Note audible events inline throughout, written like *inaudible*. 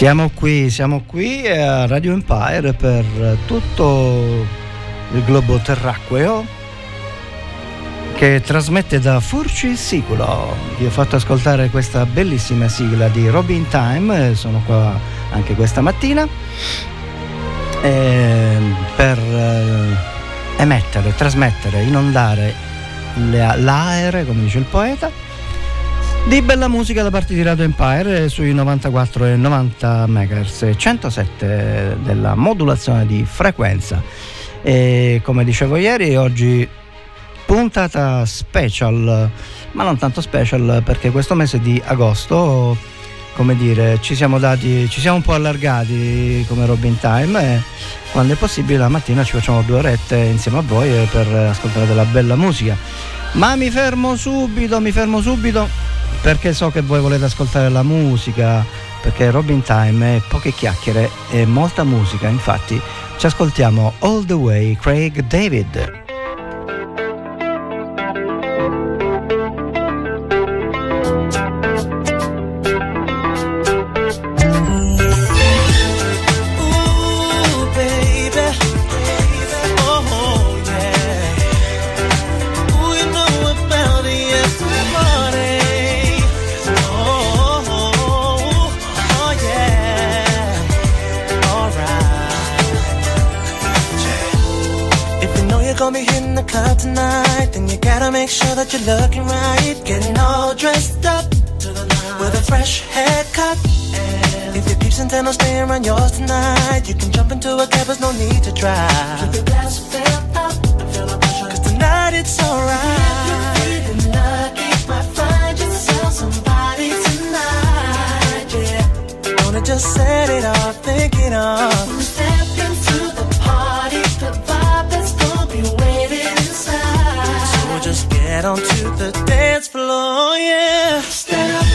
Siamo qui, siamo qui a Radio Empire per tutto il globo terracqueo che trasmette da Furci Siculo. Vi ho fatto ascoltare questa bellissima sigla di Robin Time, sono qua anche questa mattina, eh, per eh, emettere, trasmettere, inondare l'aere, come dice il poeta di bella musica da parte di Radio Empire sui 94 e 90 MHz 107 della modulazione di frequenza. E come dicevo ieri oggi puntata special ma non tanto special perché questo mese di agosto come dire ci siamo dati ci siamo un po' allargati come Robin Time e quando è possibile la mattina ci facciamo due orette insieme a voi per ascoltare della bella musica. Ma mi fermo subito mi fermo subito perché so che voi volete ascoltare la musica, perché Robin Time è poche chiacchiere e molta musica, infatti ci ascoltiamo All the Way Craig David. Make sure that you're looking right. Getting all dressed up with a fresh haircut. And if your peeps intend on staying around yours tonight, you can jump into a cab, there's no need to drive. Keep your glass filled up. Cause tonight it's alright. You're feeling lucky, might find yourself somebody tonight. Yeah. Wanna just set it off, think it off. Get onto the dance floor, yeah. Stand up,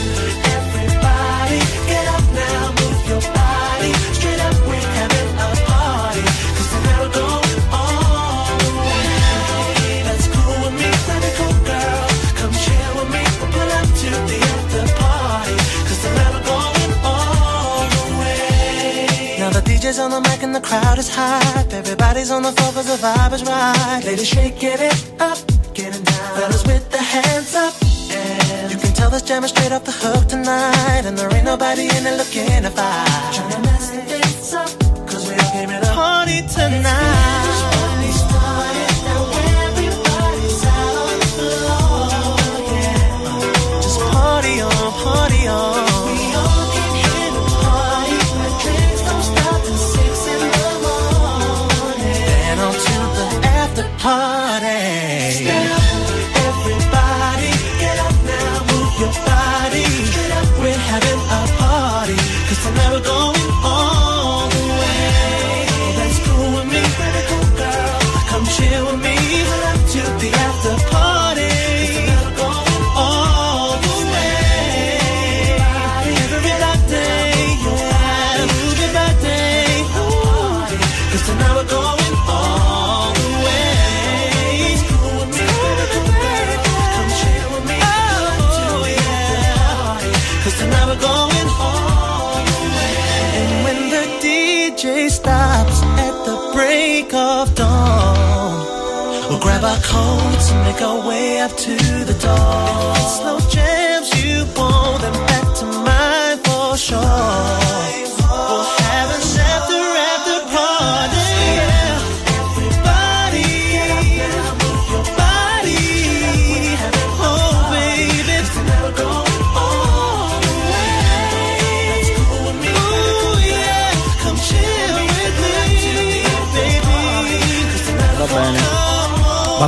everybody. Get up now, move your body. Straight up, we're having a party. Cause tonight we're going all the way. That's cool with me, pretty cool girl. Come chill with me, we'll pull up to the after party. Cause tonight we're going all the way. Now the DJ's on the mic and the crowd is hype. Everybody's on the floor cause the vibe is right. Ladies, shake it up. Fellas with the hands up. And you can tell this jam is straight off the hook tonight. And there ain't nobody in it looking to fight. Trying to mess things up. Cause we all came to party tonight. Make our way up to the door. Slow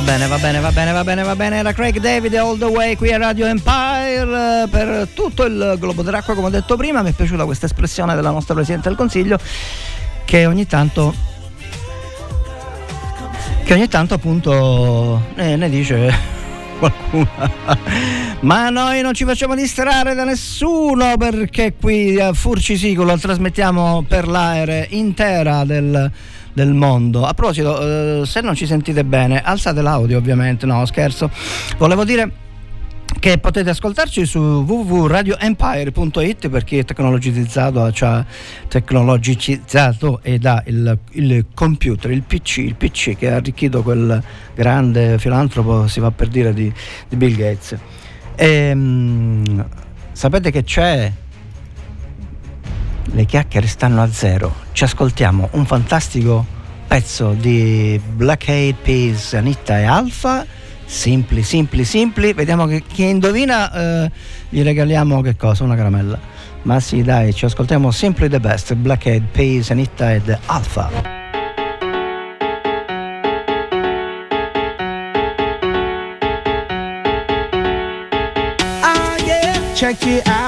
bene, va bene, va bene, va bene, va bene. Era Craig David all the way qui a Radio Empire eh, per tutto il globo dell'acqua, come ho detto prima. Mi è piaciuta questa espressione della nostra Presidente del Consiglio che ogni tanto che ogni tanto appunto eh, ne dice *laughs* qualcuno. Ma noi non ci facciamo distrarre da nessuno perché qui a Furcisicolo trasmettiamo per l'aereo intera del, del mondo. A proposito, eh, se non ci sentite bene, alzate l'audio ovviamente, no scherzo. Volevo dire che potete ascoltarci su www.radioempire.it per chi è tecnologizzato, cioè tecnologicizzato ed ha il, il computer, il PC, il PC che ha arricchito quel grande filantropo, si va per dire, di, di Bill Gates. Ehm, sapete che c'è? Le chiacchiere stanno a zero. Ci ascoltiamo un fantastico pezzo di Black Eyed Peas, Anitta e Alfa. Simpli, simpli, simpli. Vediamo che chi indovina eh, gli regaliamo che cosa? Una caramella. Ma sì, dai, ci ascoltiamo Simply the Best, Black Eyed Peas, Anitta ed Alfa. Ah check it out,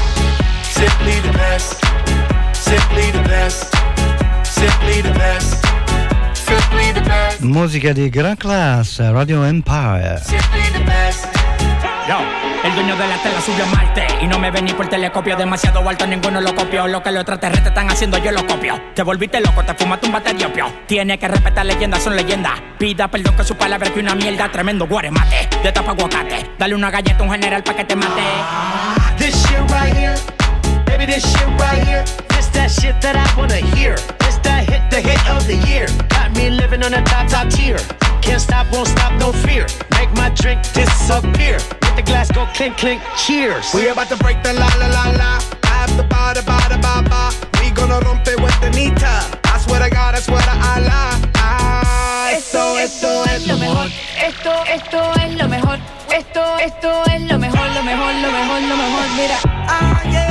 Simply the best. Simply the best. Simply the best. Simply the best. Musica di gran classe, Radio Empire. Simply the best. Yo, el dueño de la tela subió a Marte Y no me ven ni por telescopio Demasiado alto, ninguno lo copió Lo que los extraterrestres están haciendo, yo lo copio Te volviste loco, te fumaste un bate de opio Tiene que respetar leyendas, son leyendas Pida perdón que su palabra que una mierda Tremendo guaremate, de tapa aguacate Dale una galleta a un general pa' que te mate This shit right here, baby, this shit right here. This that shit that I wanna hear. This that hit, the hit of the year. Got me living on a top, top tier. Can't stop, won't stop, no fear. Make my drink disappear. Let the glass go clink, clink, cheers. We about to break the la la la la. I have the ba da ba da ba ba. We gonna rompe with the nita. I swear to God, I swear to Allah. Ah, esto, esto es lo mejor. Esto, esto es lo mejor. Esto, esto es lo mejor, lo mejor, lo mejor, lo mejor. Mira. Ah yeah,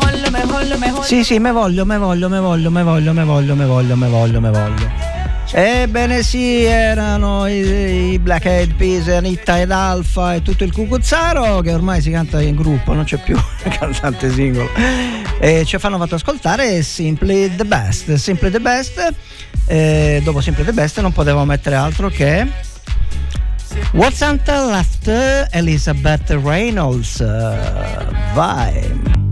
lo mejor. Sì, sì, me voglio, me voglio, me voglio, me voglio, me voglio, me voglio, me voglio, me voglio. Ebbene sì, erano i, i Black Eyed Peas, Anitta ed Alfa e tutto il cucuzzaro che ormai si canta in gruppo, non c'è più *laughs* il cantante singolo. E ci hanno fatto ascoltare Simply the Best. Simply the Best, e dopo Simply the Best non potevo mettere altro che What's Until Left Elizabeth Reynolds. vai.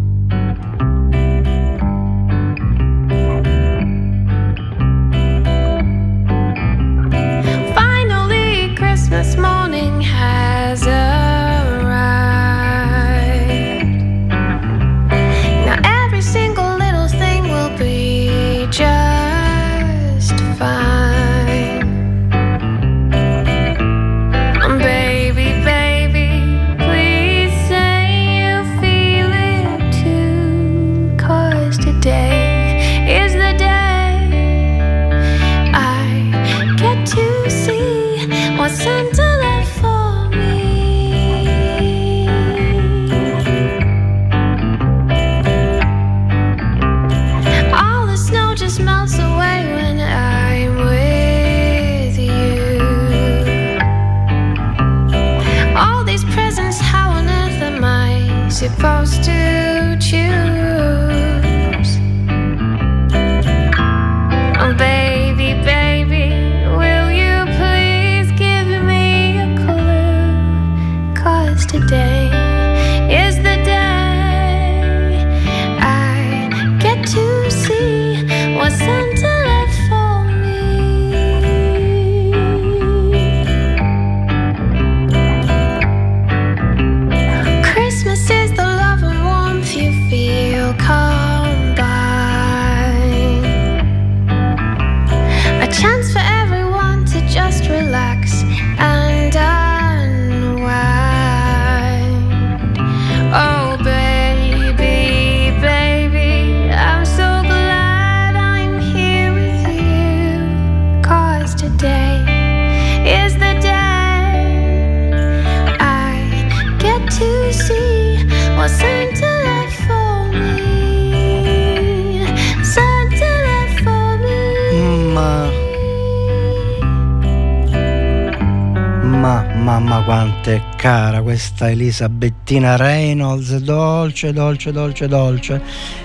Cara questa Elisabettina Reynolds, dolce, dolce, dolce, dolce.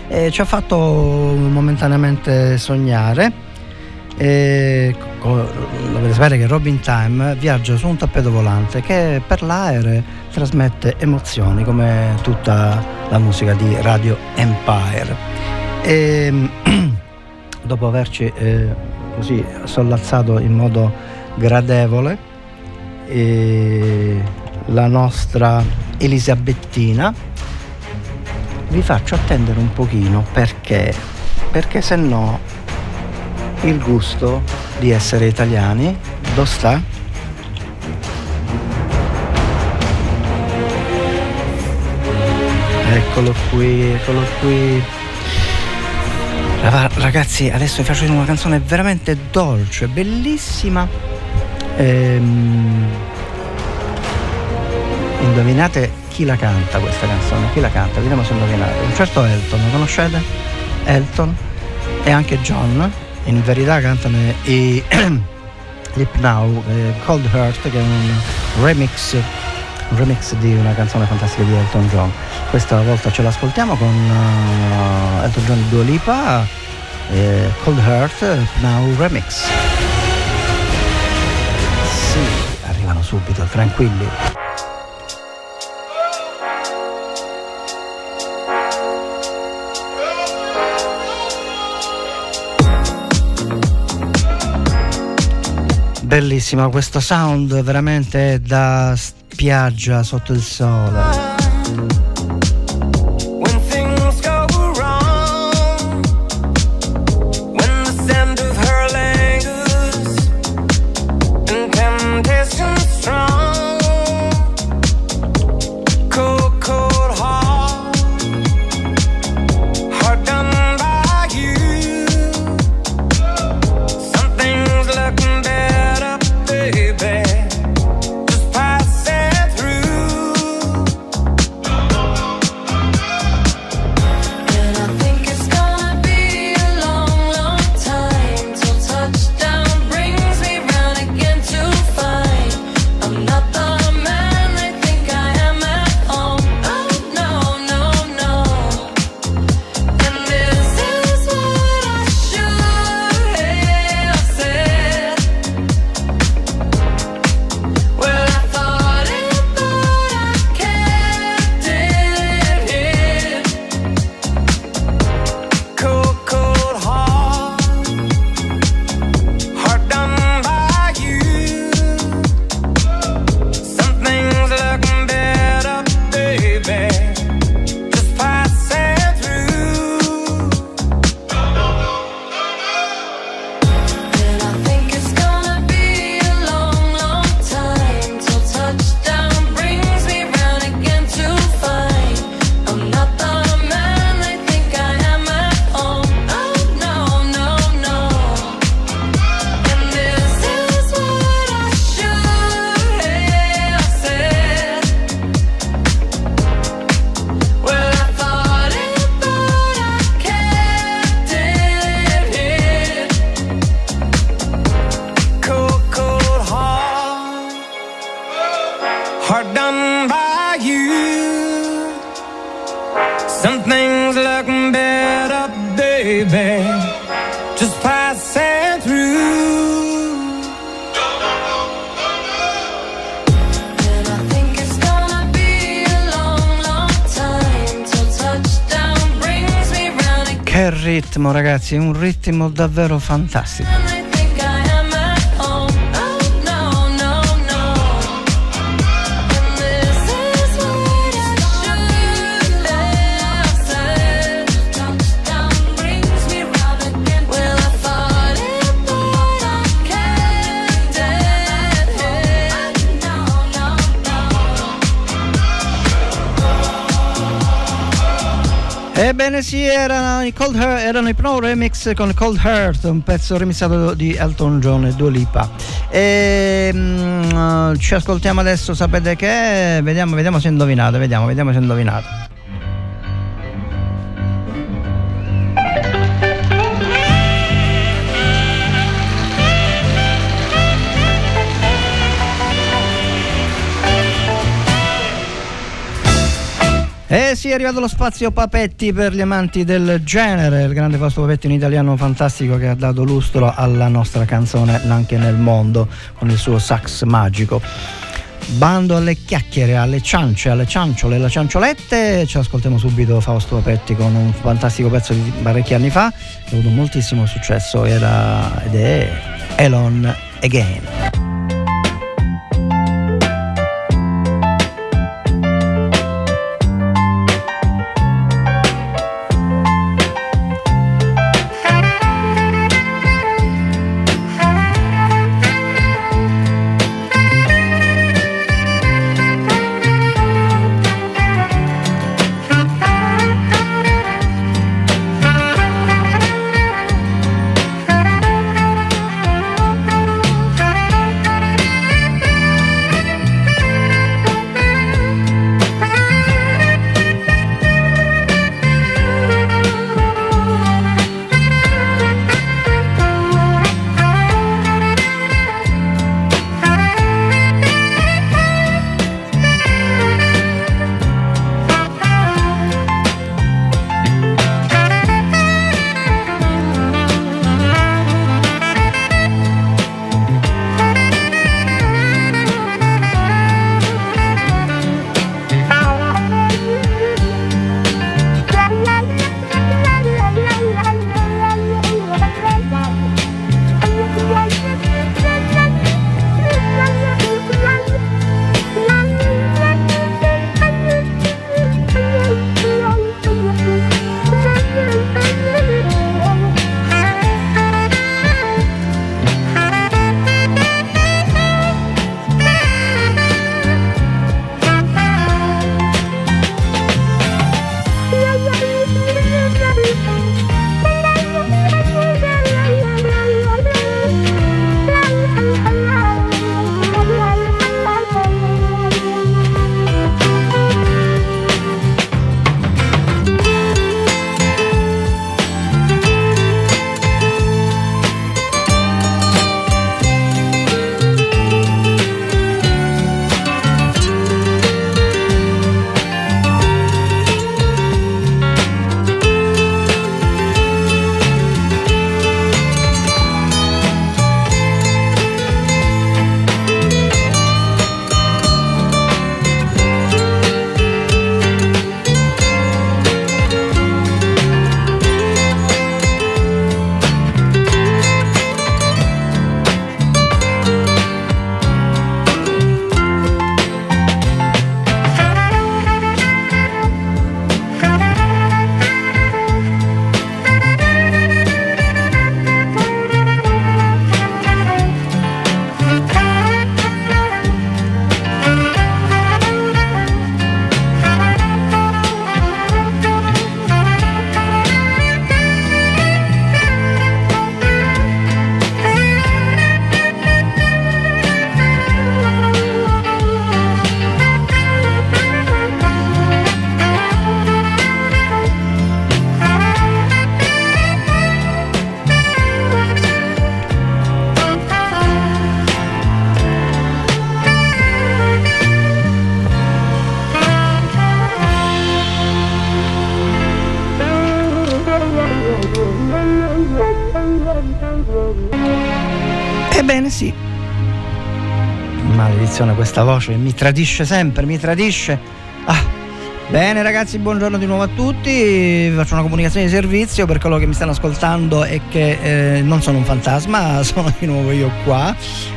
E ci ha fatto momentaneamente sognare. E dovete sapere che Robin Time viaggia su un tappeto volante che per l'aereo trasmette emozioni come tutta la musica di Radio Empire. E, *clears throat* dopo averci eh, così sollazzato in modo gradevole eh, la nostra Elisabettina, vi faccio attendere un pochino perché, perché se no il gusto di essere italiani, dove sta? Eccolo qui, eccolo qui. Ragazzi, adesso vi faccio una canzone veramente dolce, bellissima. Ehm, Indovinate chi la canta questa canzone? Chi la canta? Vediamo se indovinate. Un certo Elton, lo conoscete? Elton e anche John. In verità cantano i *clears throat* Lip Now, eh, Cold Heart, che è un remix, un remix di una canzone fantastica di Elton John. Questa volta ce l'ascoltiamo con eh, Elton John Dua Lipa, eh, Cold Heart, Now Remix. Sì, arrivano subito, tranquilli. Bellissimo questo sound, veramente da spiaggia sotto il sole. Ritmo ragazzi, un ritmo davvero fantastico. Ebbene sì, erano i, Cold Heart, erano i Pro Remix con Cold Heart, un pezzo remixato di Elton John e Dua Lipa. E, mm, ci ascoltiamo adesso, sapete che? Vediamo, vediamo se indovinate, vediamo, vediamo se indovinate. E sì, è arrivato lo spazio Papetti per gli amanti del genere, il grande Fausto Papetti, un italiano fantastico che ha dato lustro alla nostra canzone anche nel mondo con il suo sax magico. Bando alle chiacchiere, alle ciance, alle cianciole, alle cianciolette, ci ascoltiamo subito Fausto Papetti con un fantastico pezzo di parecchi anni fa che ha avuto moltissimo successo era, ed è Elon Again. Questa voce mi tradisce sempre, mi tradisce. Ah. Bene ragazzi, buongiorno di nuovo a tutti. Vi faccio una comunicazione di servizio per coloro che mi stanno ascoltando e che eh, non sono un fantasma, *laughs* sono di nuovo io qua.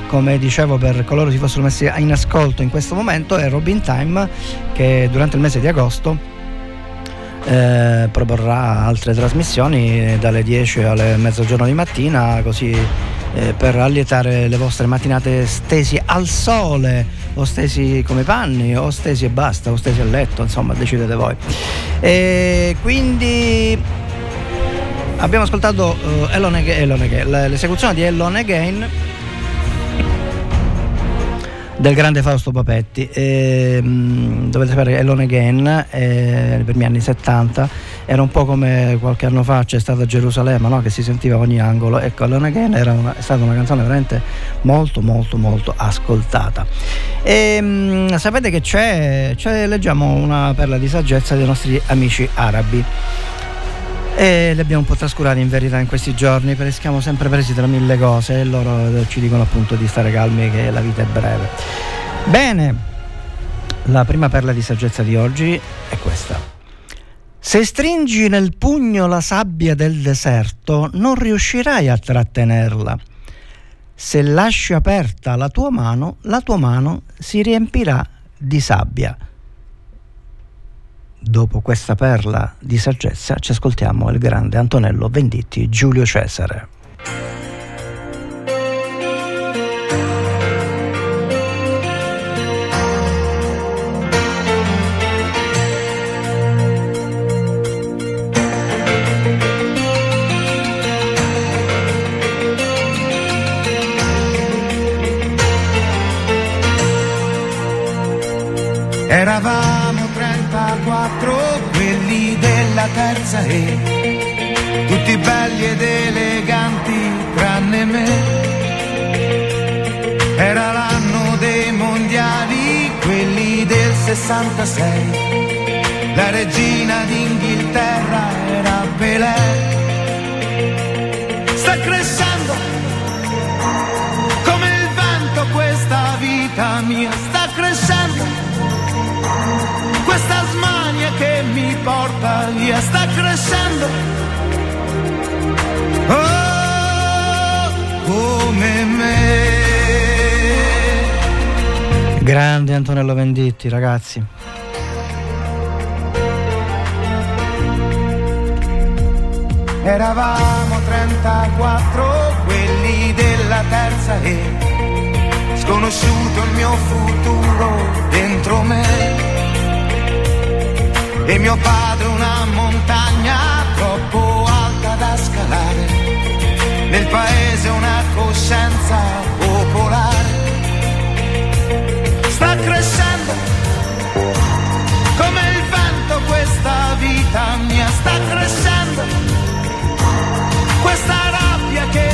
Come dicevo per coloro che si fossero messi in ascolto in questo momento è Robin Time che durante il mese di agosto eh, proporrà altre trasmissioni dalle 10 alle mezzogiorno di mattina così eh, per allietare le vostre mattinate stesi al sole o stesi come panni o stesi e basta o stesi a letto insomma decidete voi e quindi abbiamo ascoltato uh, Elon Again, Elon Again, l'esecuzione di Elon Again del grande Fausto Papetti. E, mh, dovete sapere che Elon Again eh, per gli anni 70 era un po' come qualche anno fa c'è stata Gerusalemme, no? che si sentiva ogni angolo. Ecco, Elon Again una, è stata una canzone veramente molto molto molto ascoltata. E, mh, sapete che c'è, c'è, leggiamo una perla di saggezza dei nostri amici arabi e li abbiamo un po' trascurati in verità in questi giorni perché siamo sempre presi tra mille cose e loro ci dicono appunto di stare calmi che la vita è breve. Bene, la prima perla di saggezza di oggi è questa. Se stringi nel pugno la sabbia del deserto, non riuscirai a trattenerla. Se lasci aperta la tua mano, la tua mano si riempirà di sabbia. Dopo questa perla di saggezza ci ascoltiamo il grande Antonello Venditti Giulio Cesare. Terza E, tutti belli ed eleganti tranne me. Era l'anno dei mondiali, quelli del 66. La regina d'Inghilterra era Pelé. Sta crescendo come il vento questa vita mia, sta porta via sta crescendo. Oh, come me. Grande Antonello Venditti, ragazzi. Eravamo 34, quelli della terza E, sconosciuto il mio futuro dentro me. E mio padre una montagna troppo alta da scalare, nel paese una coscienza popolare. Sta crescendo come il vento questa vita mia, sta crescendo questa rabbia che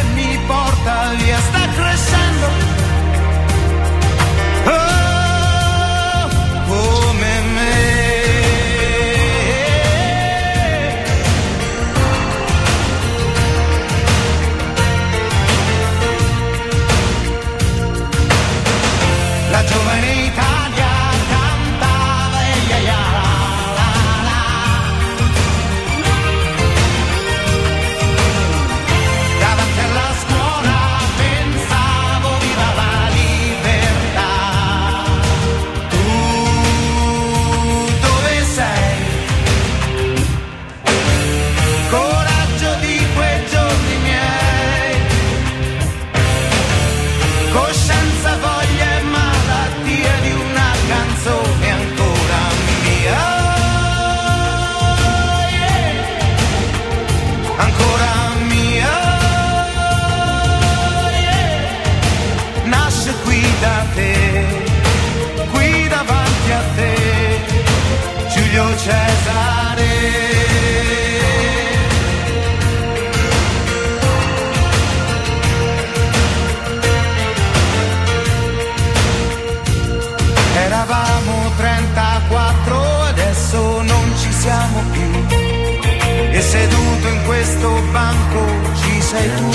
questo banco ci sei tu.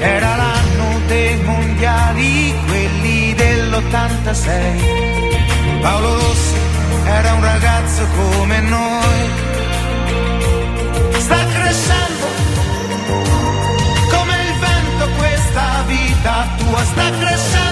Era l'anno dei mondiali, quelli dell'86. Paolo Rossi era un ragazzo come noi. Sta crescendo come il vento questa vita tua sta crescendo.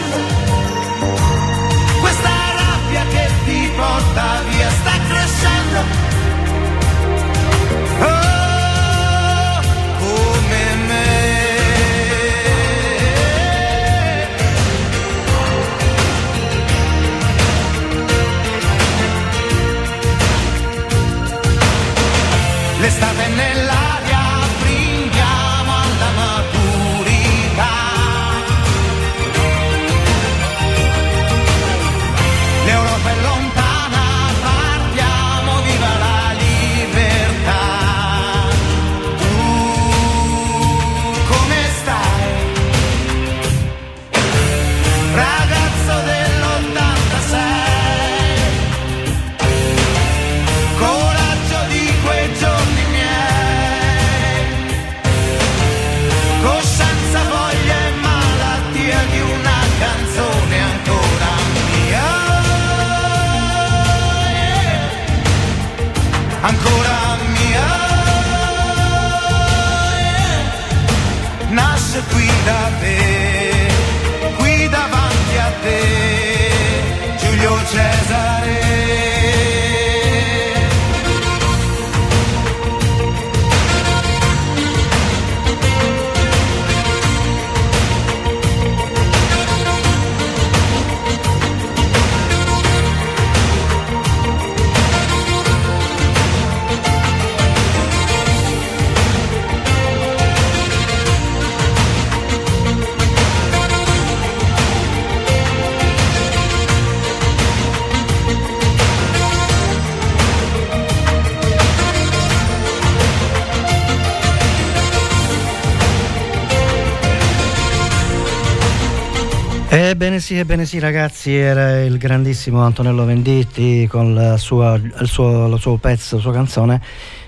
Ebbene sì, ebbene sì ragazzi, era il grandissimo Antonello Venditti con la sua, il suo, il suo pezzo, la sua canzone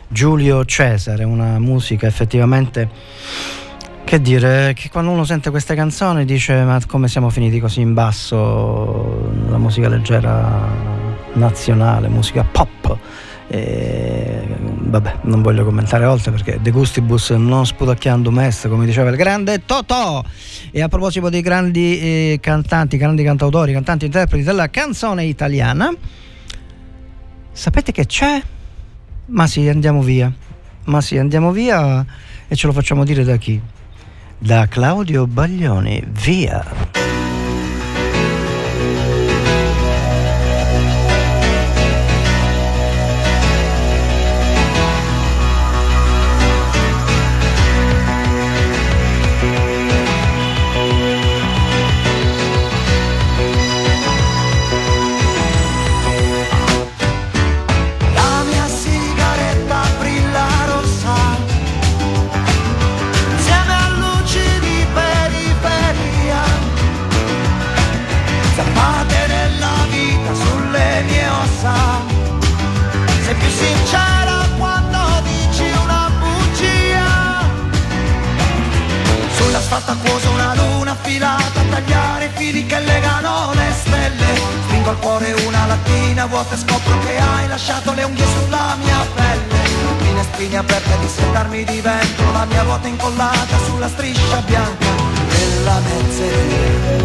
Giulio Cesare, una musica effettivamente, che dire, che quando uno sente queste canzoni dice ma come siamo finiti così in basso, la musica leggera nazionale, musica pop. E, vabbè, non voglio commentare oltre perché De Gustibus non sputacchiando est, come diceva il grande Totò. E a proposito dei grandi eh, cantanti, grandi cantautori, cantanti interpreti della canzone italiana, sapete che c'è? Ma sì, andiamo via. Ma sì, andiamo via e ce lo facciamo dire da chi? Da Claudio Baglioni. Via. Di settarmi di vento La mia vuota incollata sulla striscia bianca della mezz'era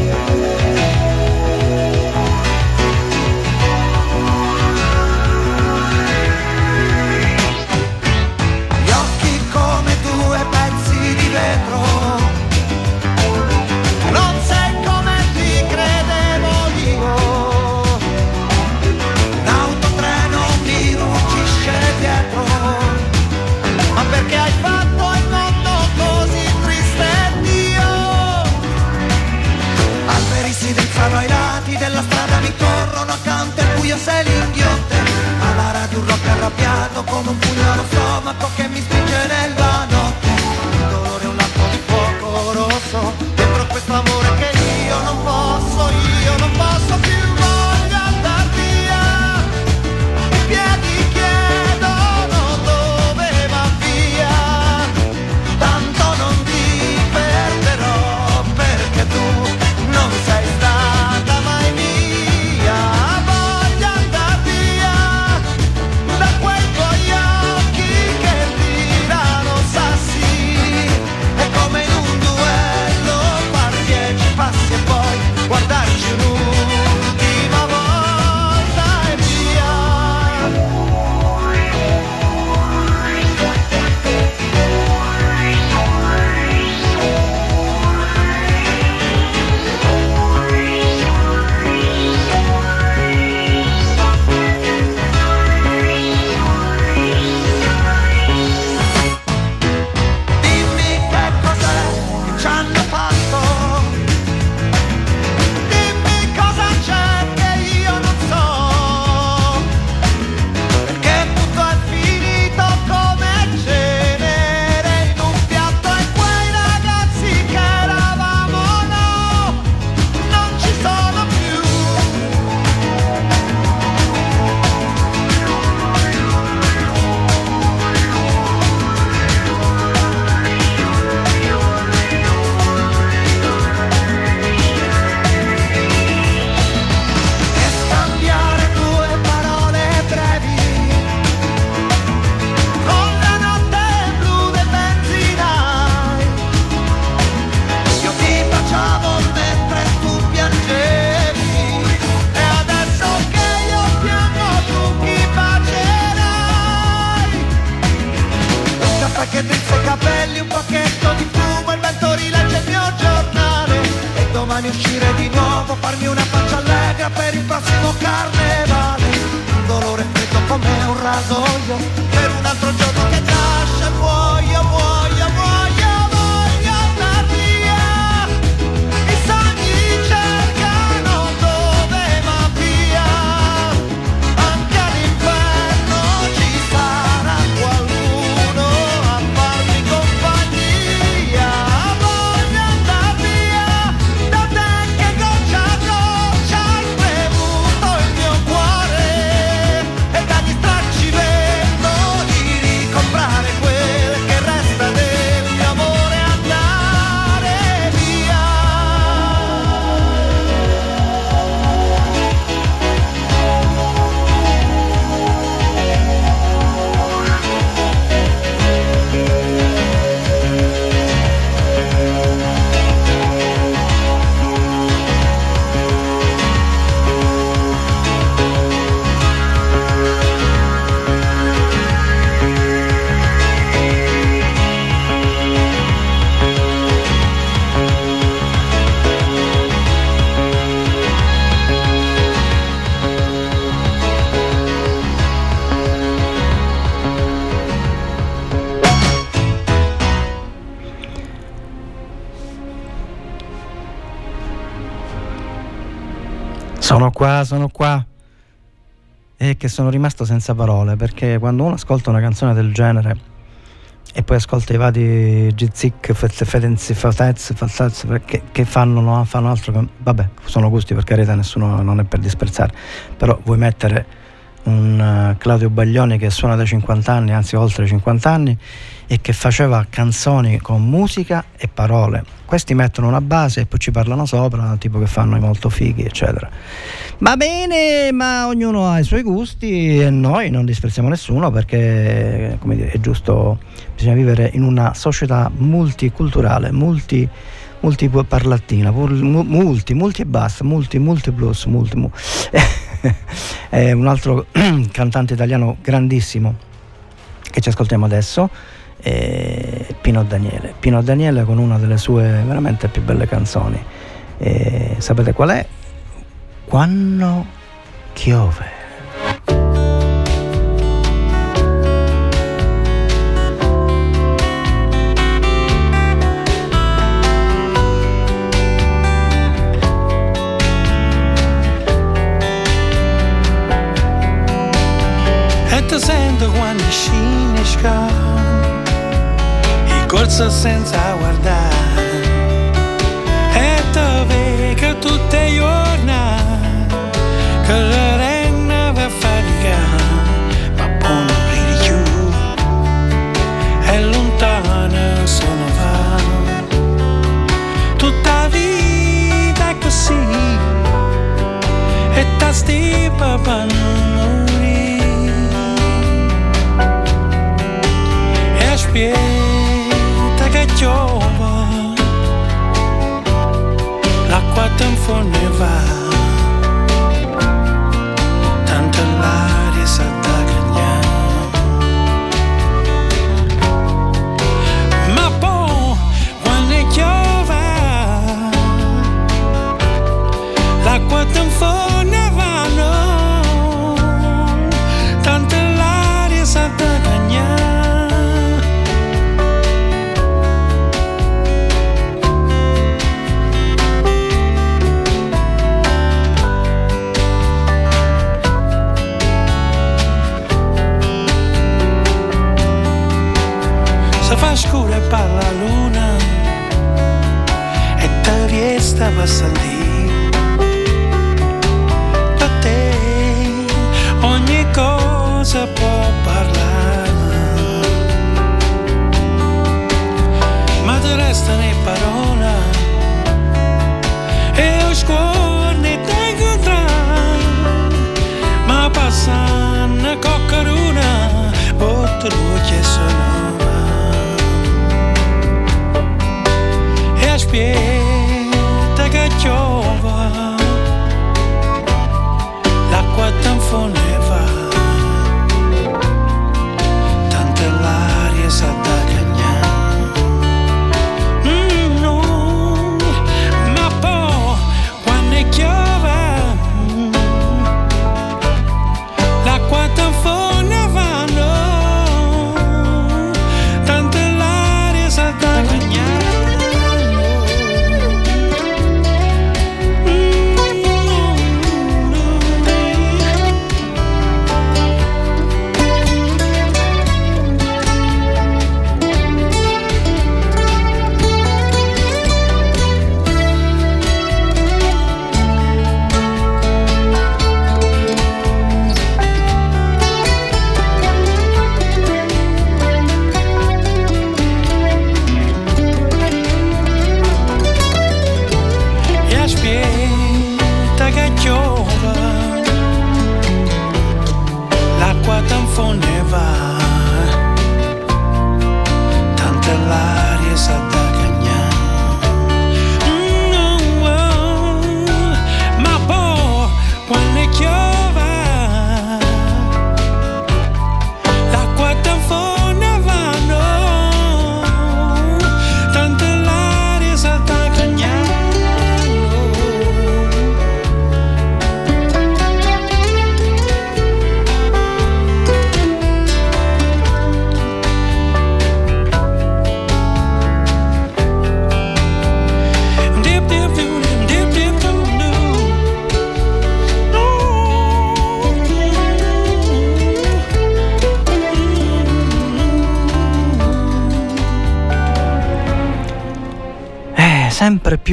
radio un rock arrabbiato come un pugno come un rasoio, per un altro Sono qua, sono qua. E che sono rimasto senza parole perché quando uno ascolta una canzone del genere e poi ascolta i vari Gizik, Fedenzi, Fatez, Fatez che, che fanno, no, fanno altro che. Vabbè, sono gusti per carità, nessuno non è per disprezzare. Però vuoi mettere un eh, Claudio Baglioni che suona da 50 anni, anzi oltre 50 anni, e che faceva canzoni con musica e parole. Questi mettono una base e poi ci parlano sopra, tipo che fanno i molto fighi, eccetera. Va bene, ma ognuno ha i suoi gusti e noi non disprezziamo nessuno perché, come dire, è giusto, bisogna vivere in una società multiculturale, multi multiparlattina, pur- mu- multi, multi e basta, multi, multi plus, multi, mu- *laughs* *laughs* è un altro *clears throat* cantante italiano grandissimo che ci ascoltiamo adesso Pino Daniele. Pino Daniele con una delle sue veramente più belle canzoni. E sapete qual è? Quando chiove. Corsa senza guardare. E ti vega tutte Che renna va a faticare Ma poi ridi più E lontana se ne va. Tutta vita è così E ta stipa per non morire E aspetta forever.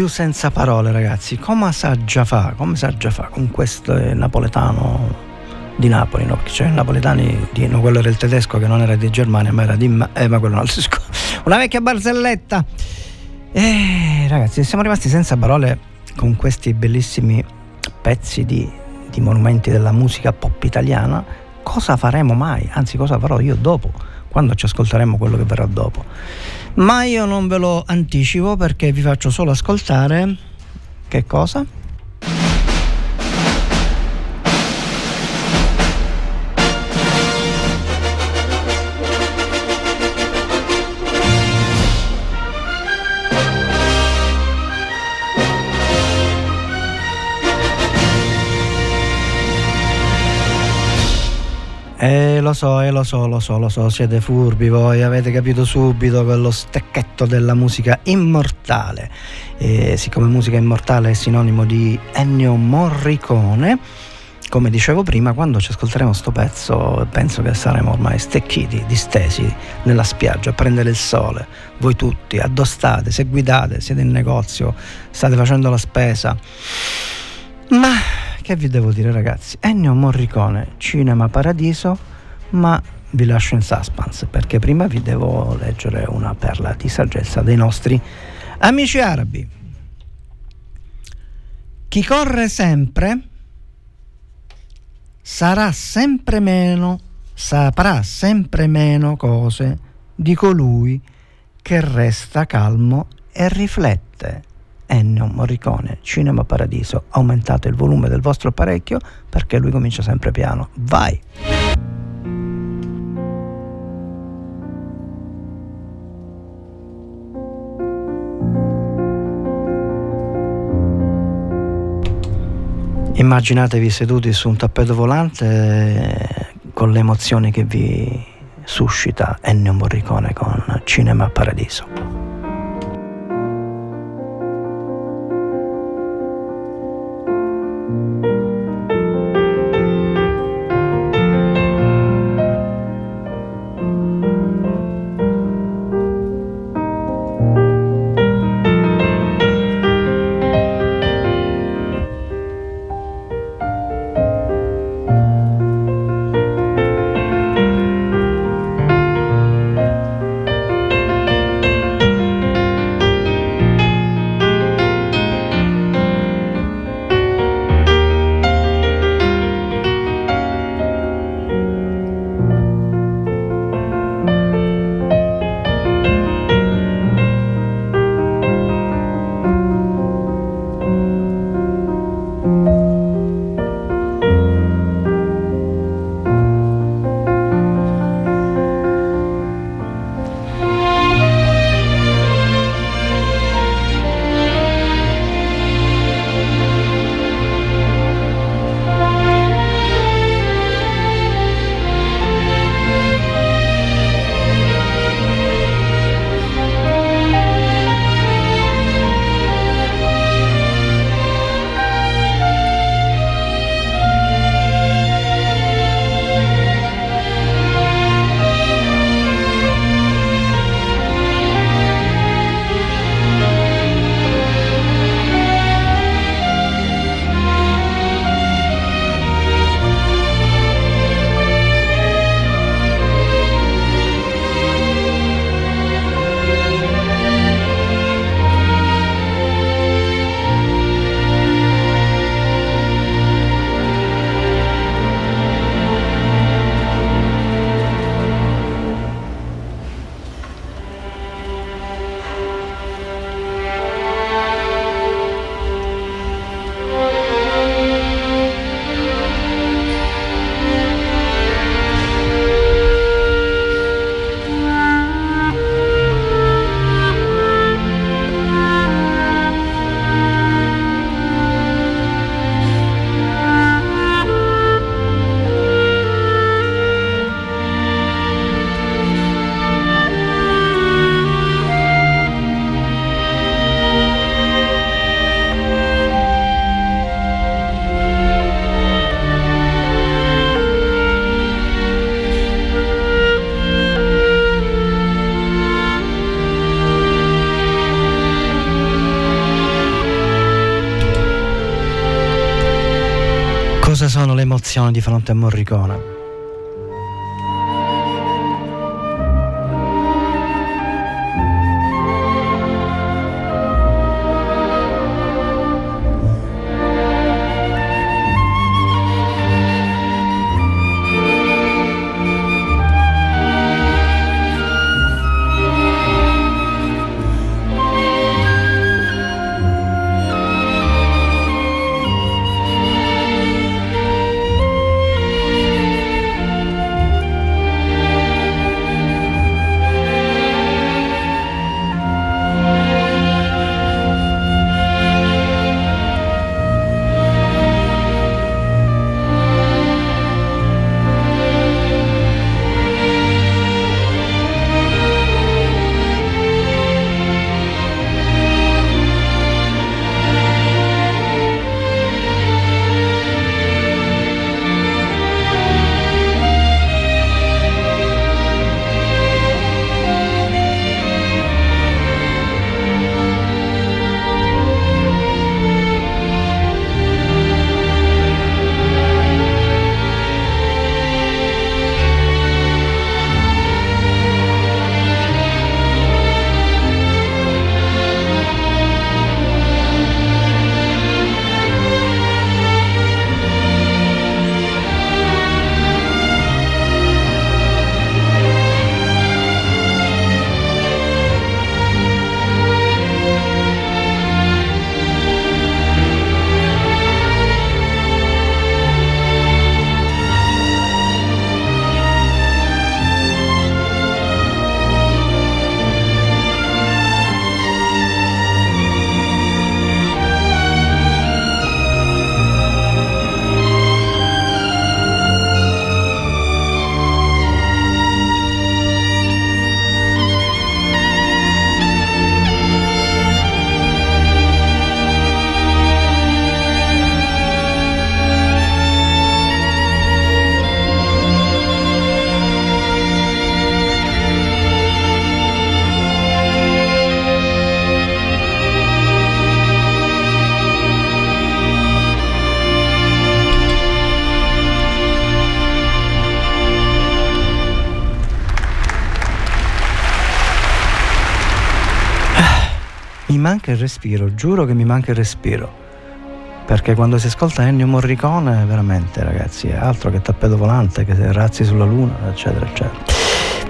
Senza parole, ragazzi. Come sa già fa, come sa già fa con questo eh, napoletano di Napoli, no? Perché c'è napoletani di no, quello era il tedesco che non era di Germania, ma era di Ma- eh, ma quello altro *laughs* discorso. Una vecchia barzelletta. Eh, ragazzi, siamo rimasti senza parole con questi bellissimi pezzi di, di monumenti della musica pop italiana. Cosa faremo mai? Anzi, cosa farò io dopo, quando ci ascolteremo quello che verrà dopo. Ma io non ve lo anticipo perché vi faccio solo ascoltare che cosa? Eh, lo so, eh, lo so, lo so, lo so, siete furbi voi, avete capito subito quello stecchetto della musica immortale. Eh, siccome musica immortale è sinonimo di Ennio Morricone, come dicevo prima, quando ci ascolteremo sto pezzo, penso che saremo ormai stecchiti, distesi nella spiaggia a prendere il sole. Voi tutti, addostate, se guidate, siete in negozio, state facendo la spesa. Ma che vi devo dire ragazzi? Ennio Morricone, Cinema Paradiso, ma vi lascio in suspense perché prima vi devo leggere una perla di saggezza dei nostri amici arabi. Chi corre sempre sarà sempre meno, saprà sempre meno cose di colui che resta calmo e riflette. Ennio Morricone, Cinema Paradiso, aumentate il volume del vostro apparecchio perché lui comincia sempre piano. Vai! Immaginatevi seduti su un tappeto volante eh, con le emozioni che vi suscita Ennio Morricone con Cinema Paradiso. Morricone. Manca il respiro, giuro che mi manca il respiro. Perché quando si ascolta Ennio Morricone, veramente ragazzi, è altro che tappeto volante, che razzi sulla luna, eccetera, eccetera.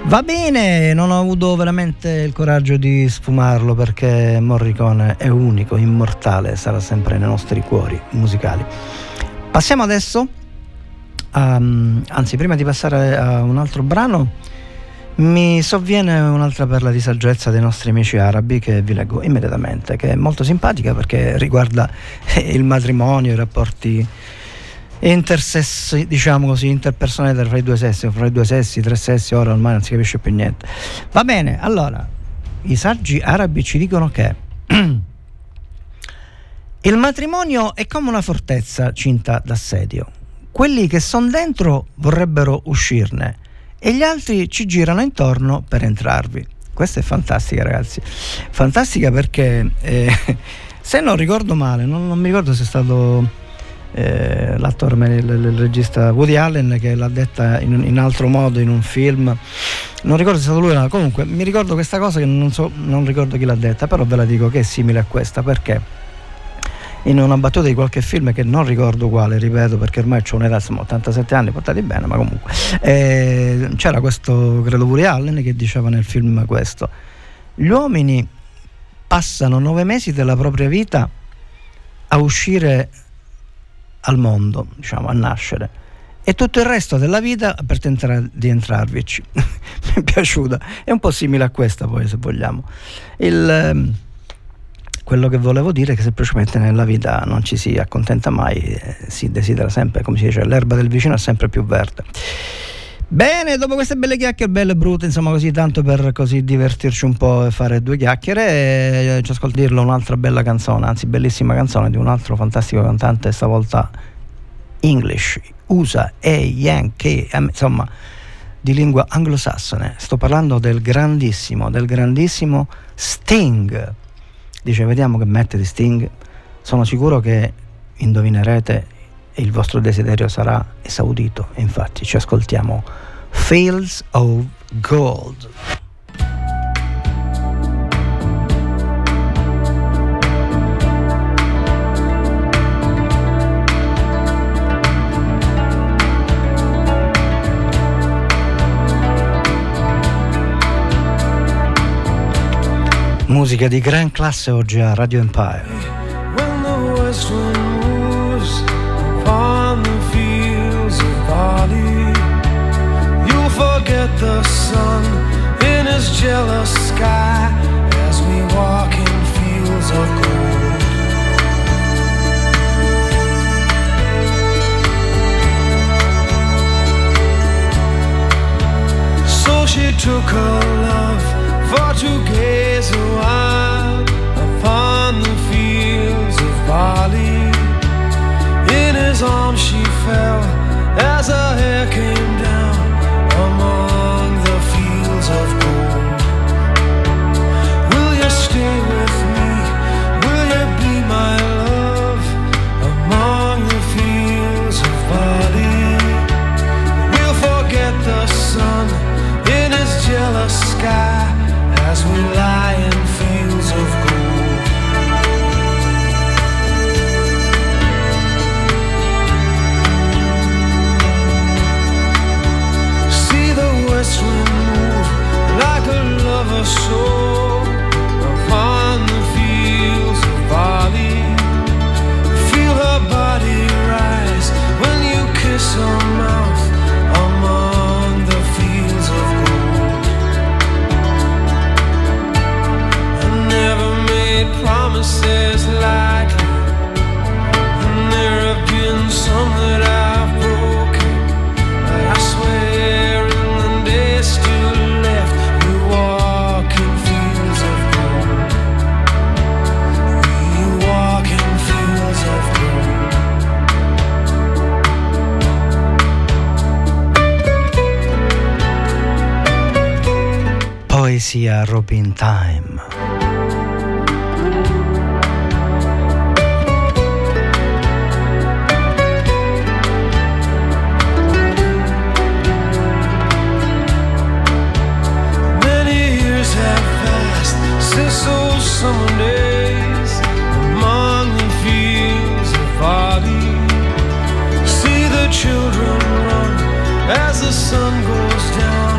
Va bene, non ho avuto veramente il coraggio di sfumarlo perché Morricone è unico, immortale, sarà sempre nei nostri cuori musicali. Passiamo adesso, a, anzi prima di passare a un altro brano, mi sovviene un'altra perla di saggezza dei nostri amici arabi che vi leggo immediatamente, che è molto simpatica perché riguarda *laughs* il matrimonio, i rapporti intersessi, diciamo così, interpersonali tra i due sessi, fra i due sessi, tre sessi, ora ormai non si capisce più niente. Va bene, allora, i saggi arabi ci dicono che *clears throat* il matrimonio è come una fortezza cinta d'assedio. Quelli che sono dentro vorrebbero uscirne e gli altri ci girano intorno per entrarvi. Questa è fantastica, ragazzi. Fantastica perché, eh, *laughs* se non ricordo male, non, non mi ricordo se è stato eh, l'attore, il, il, regista Woody Allen che l'ha detta in, in, altro modo in un film. Non ricordo se è stato lui, no. comunque mi ricordo questa cosa che non so, non ricordo chi l'ha detta, però ve la dico che è simile a questa perché in una battuta di qualche film che non ricordo quale, ripeto perché ormai ho un'età, siamo 87 anni, portati bene, ma comunque eh, c'era questo, credo Woody Allen, che diceva nel film questo, gli uomini passano nove mesi della propria vita a uscire al mondo, diciamo, a nascere e tutto il resto della vita per tentare di entrarvici. *laughs* Mi è piaciuta, è un po' simile a questa poi se vogliamo. Il, ehm, quello che volevo dire è che semplicemente nella vita non ci si accontenta mai, eh, si desidera sempre, come si dice, l'erba del vicino è sempre più verde. Bene, dopo queste belle chiacchiere, belle e brutte, insomma così tanto per così divertirci un po' e fare due chiacchiere, e ci ascoltirlo un'altra bella canzone, anzi bellissima canzone di un altro fantastico cantante, stavolta English, USA e Yankee, insomma di lingua anglosassone. Sto parlando del grandissimo, del grandissimo Sting dice vediamo che mette di Sting sono sicuro che indovinerete il vostro desiderio sarà esaudito. Infatti ci ascoltiamo Fields of Gold. Musica di gran classe oggi a Radio Empire. Forget the sun in his jealous sky as we walk in fields of gold. So she took her love for to gaze a while upon the fields of barley. In his arms she fell as her hair came down among the fields of gold. Will you stay with me? Will you be my love among the fields of barley? We'll forget the sun in his jealous sky we lie in fields of gold. See the west wind move like a lover's soul Poesia Robin Time. Many years have passed since those summer days among the fields of. See the children run as the sun goes down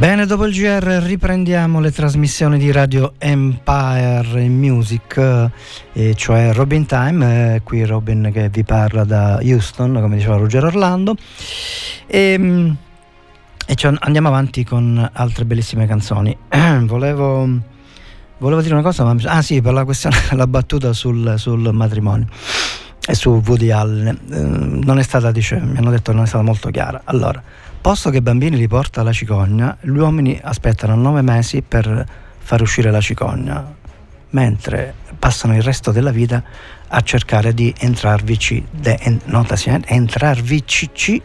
Bene, dopo il GR riprendiamo le trasmissioni di Radio Empire Music, eh, cioè Robin Time, eh, qui Robin che vi parla da Houston, come diceva Ruggero Orlando. E, mm, e cioè, andiamo avanti con altre bellissime canzoni. *clears throat* volevo, volevo dire una cosa, ma ah sì, per la questione, *laughs* la battuta sul, sul matrimonio e su Woody Allen. Eh, non è stata, dice, mi hanno detto non è stata molto chiara. Allora, posto che i bambini li porta la cicogna, gli uomini aspettano nove mesi per far uscire la cicogna, mentre passano il resto della vita a cercare di entrarvici, de, en, notasi, eh, entrarvici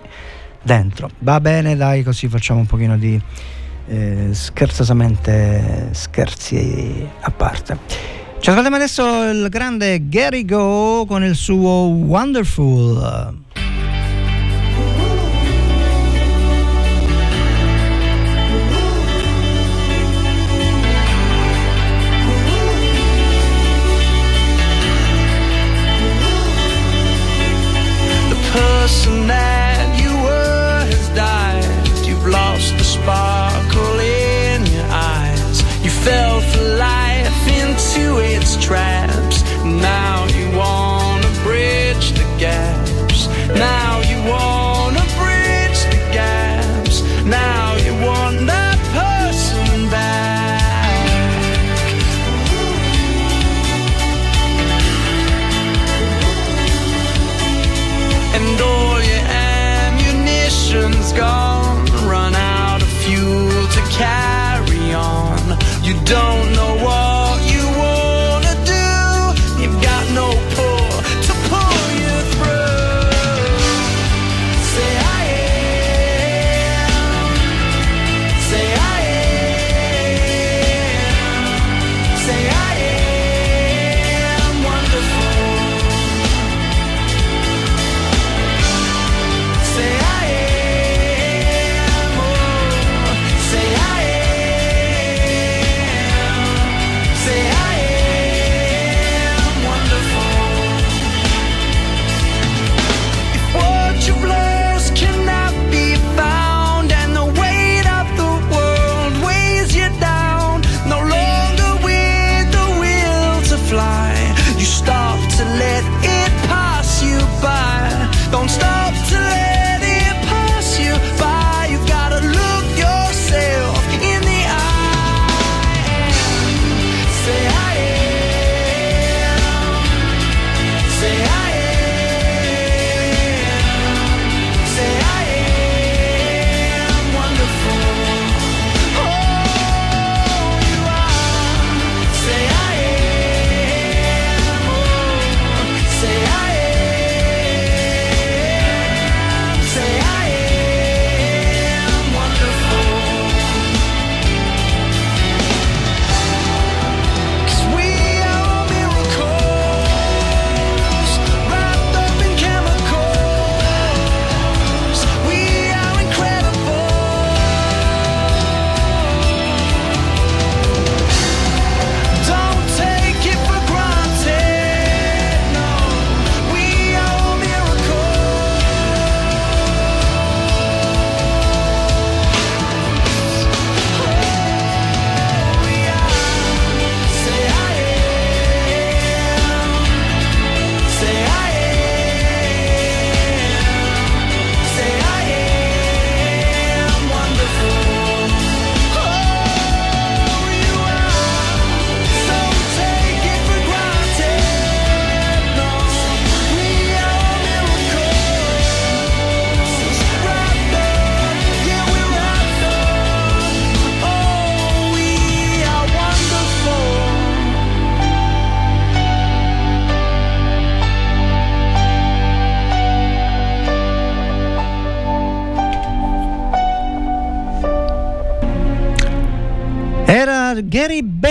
dentro. Va bene, dai, così facciamo un pochino di eh, scherzosamente scherzi a parte. Ci ascoltiamo adesso il grande Gary Go con il suo Wonderful.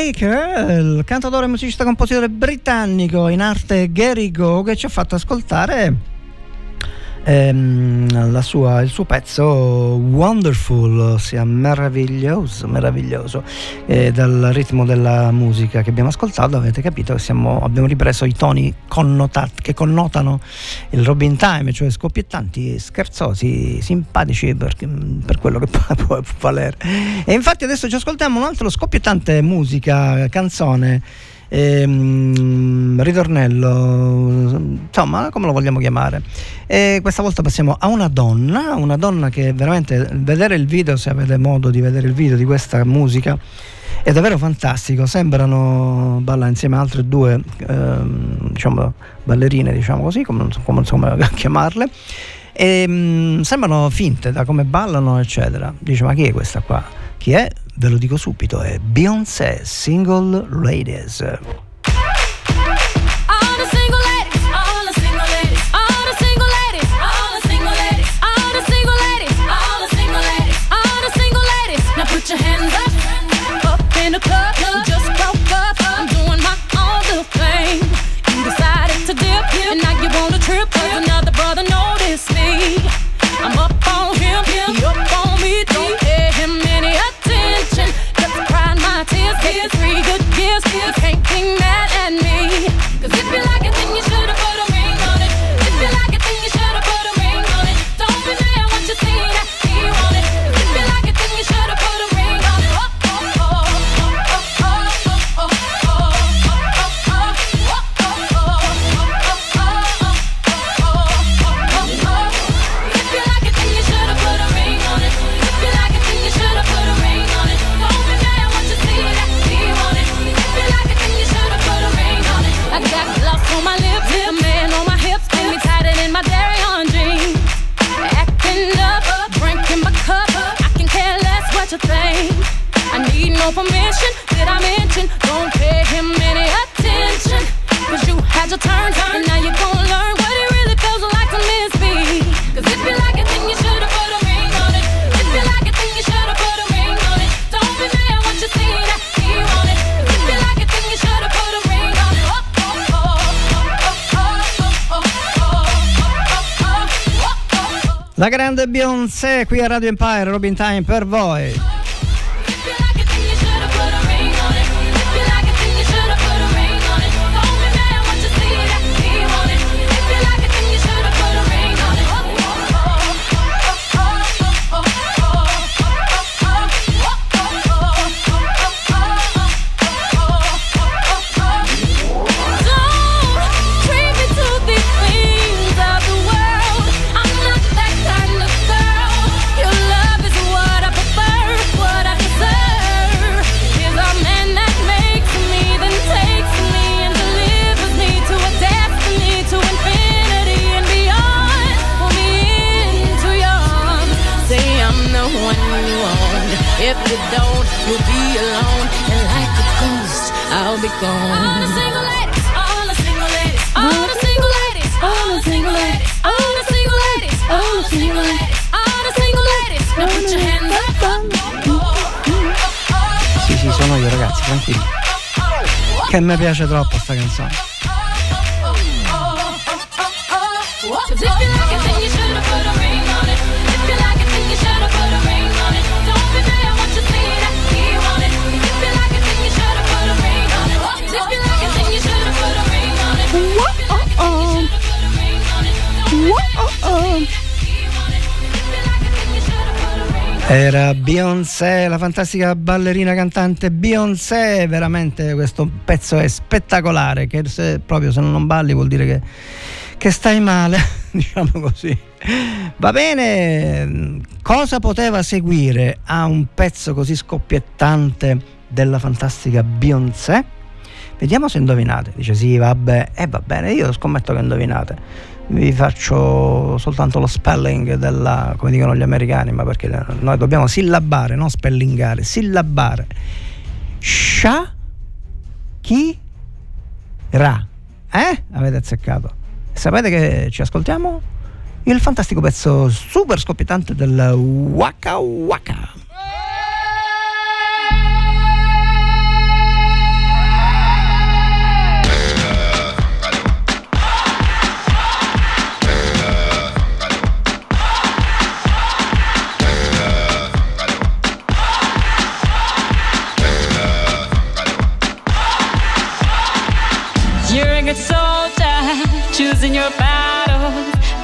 Baker, il cantautore e musicista compositore britannico in arte Gary Go, che ci ha fatto ascoltare ehm, sua- il suo pezzo Wonderful, ossia meraviglioso, meraviglioso. E dal ritmo della musica che abbiamo ascoltato avete capito che siamo- abbiamo ripreso i toni connotati, che connotano il Robin Time, cioè scoppiettanti, scherzosi, simpatici per, per quello che *laughs* può valere. E infatti adesso ci ascoltiamo un altro scoppiettante musica, canzone, ehm, ritornello, insomma, come lo vogliamo chiamare. E questa volta passiamo a una donna, una donna che veramente vedere il video, se avete modo di vedere il video di questa musica, è davvero fantastico. Sembrano balla insieme a altre due ehm, diciamo, ballerine, diciamo così, come come, come *laughs* chiamarle. E, mm, sembrano finte da come ballano, eccetera. Dice: Ma chi è questa qua? Chi è? Ve lo dico subito: è Beyoncé, Single Ladies. for permission. Did I mention? Don't pay him any attention. Cause you had your turn, turn. Now you're gonna learn what it really feels like to miss me. Cause if you like it, then you should've put a ring on it. If you like it, then you should've put a ring on it. Don't be mad what you see that La grande Beyoncé qui a Radio Empire, Robin Time per voi. Gone. All the single ladies, all the single ladies, all the single ladies, all the single ladies, all the single ladies, all the single ladies, all the single ladies. Now put your hands up. Sì, sì, sono io ragazzi, tranquilli. Che mi piace troppo sta canzone. Cause if you like it, then you Era Beyoncé, la fantastica ballerina cantante Beyoncé, veramente questo pezzo è spettacolare, che se, proprio se non balli vuol dire che, che stai male, *laughs* diciamo così. Va bene, cosa poteva seguire a un pezzo così scoppiettante della fantastica Beyoncé? Vediamo se indovinate. Dice sì, vabbè, e va bene, io scommetto che indovinate. Vi faccio soltanto lo spelling della, come dicono gli americani, ma perché noi dobbiamo sillabare, non spellingare, sillabare. Sha chi ra. Eh? Avete azzeccato. Sapete che ci ascoltiamo? Il fantastico pezzo super scoppiettante del Waka Waka.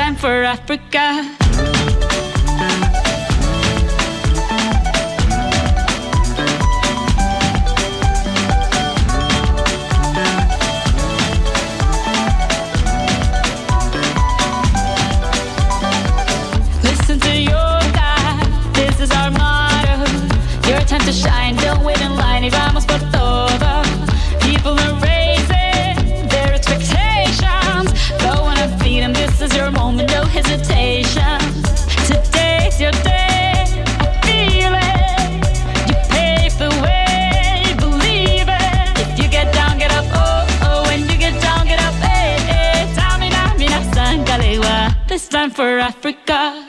time for Africa. For Africa.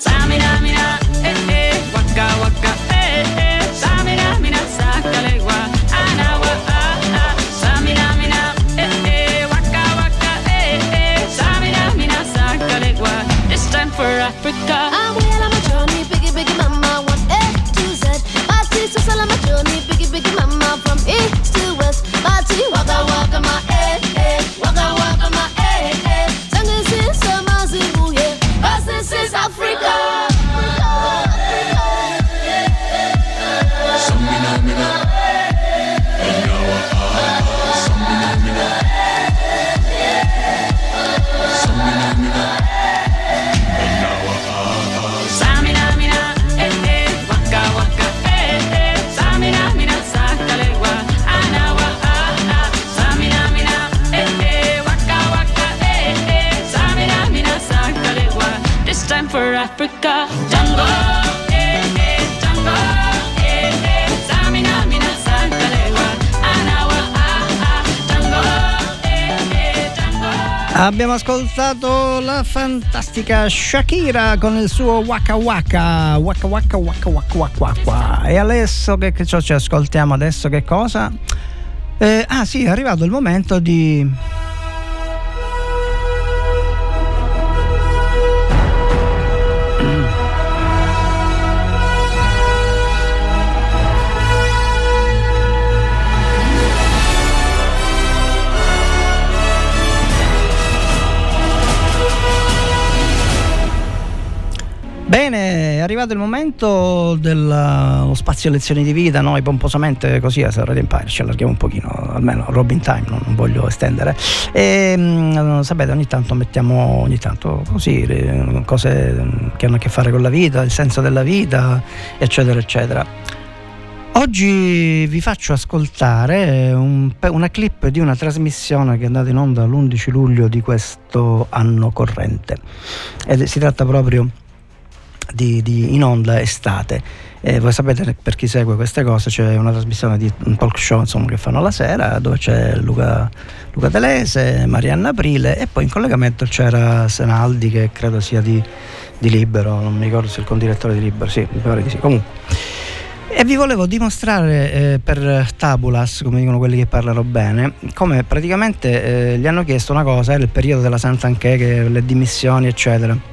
Abbiamo ascoltato la fantastica Shakira con il suo Waka Waka, Waka Waka Waka Waka Waka Waka. E adesso che, che ci ascoltiamo adesso che cosa? Eh, ah sì, è arrivato il momento di... arrivato il momento dello spazio lezioni di vita, noi pomposamente così a Radio Empire ci allarghiamo un pochino, almeno Robin Time, non, non voglio estendere. E, mm, sapete, ogni tanto mettiamo, ogni tanto così, le cose che hanno a che fare con la vita, il senso della vita, eccetera, eccetera. Oggi vi faccio ascoltare un una clip di una trasmissione che è andata in onda l'11 luglio di questo anno corrente. Ed si tratta proprio di, di in onda estate. Eh, voi sapete per chi segue queste cose c'è una trasmissione di un talk show insomma, che fanno la sera dove c'è Luca, Luca Telese, Marianna Aprile e poi in collegamento c'era Senaldi che credo sia di, di Libero, non mi ricordo se il condirettore di Libero, sì, mi pare di sì. Comunque. E vi volevo dimostrare eh, per tabulas, come dicono quelli che parlano bene, come praticamente eh, gli hanno chiesto una cosa, era il periodo della Sant'Anché, che le dimissioni, eccetera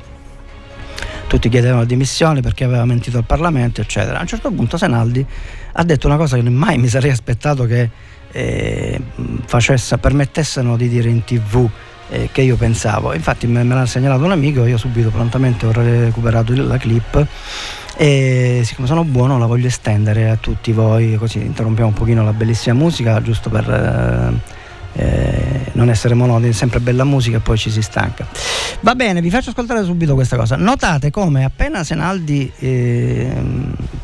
tutti chiedevano dimissioni perché aveva mentito al Parlamento, eccetera. A un certo punto Senaldi ha detto una cosa che mai mi sarei aspettato che eh, facesse, permettessero di dire in tv eh, che io pensavo. Infatti me, me l'ha segnalato un amico, io subito prontamente ho recuperato la clip e siccome sono buono la voglio estendere a tutti voi, così interrompiamo un pochino la bellissima musica, giusto per... Eh, eh, non essere monotoni, sempre bella musica e poi ci si stanca. Va bene, vi faccio ascoltare subito questa cosa. Notate come appena Senaldi eh,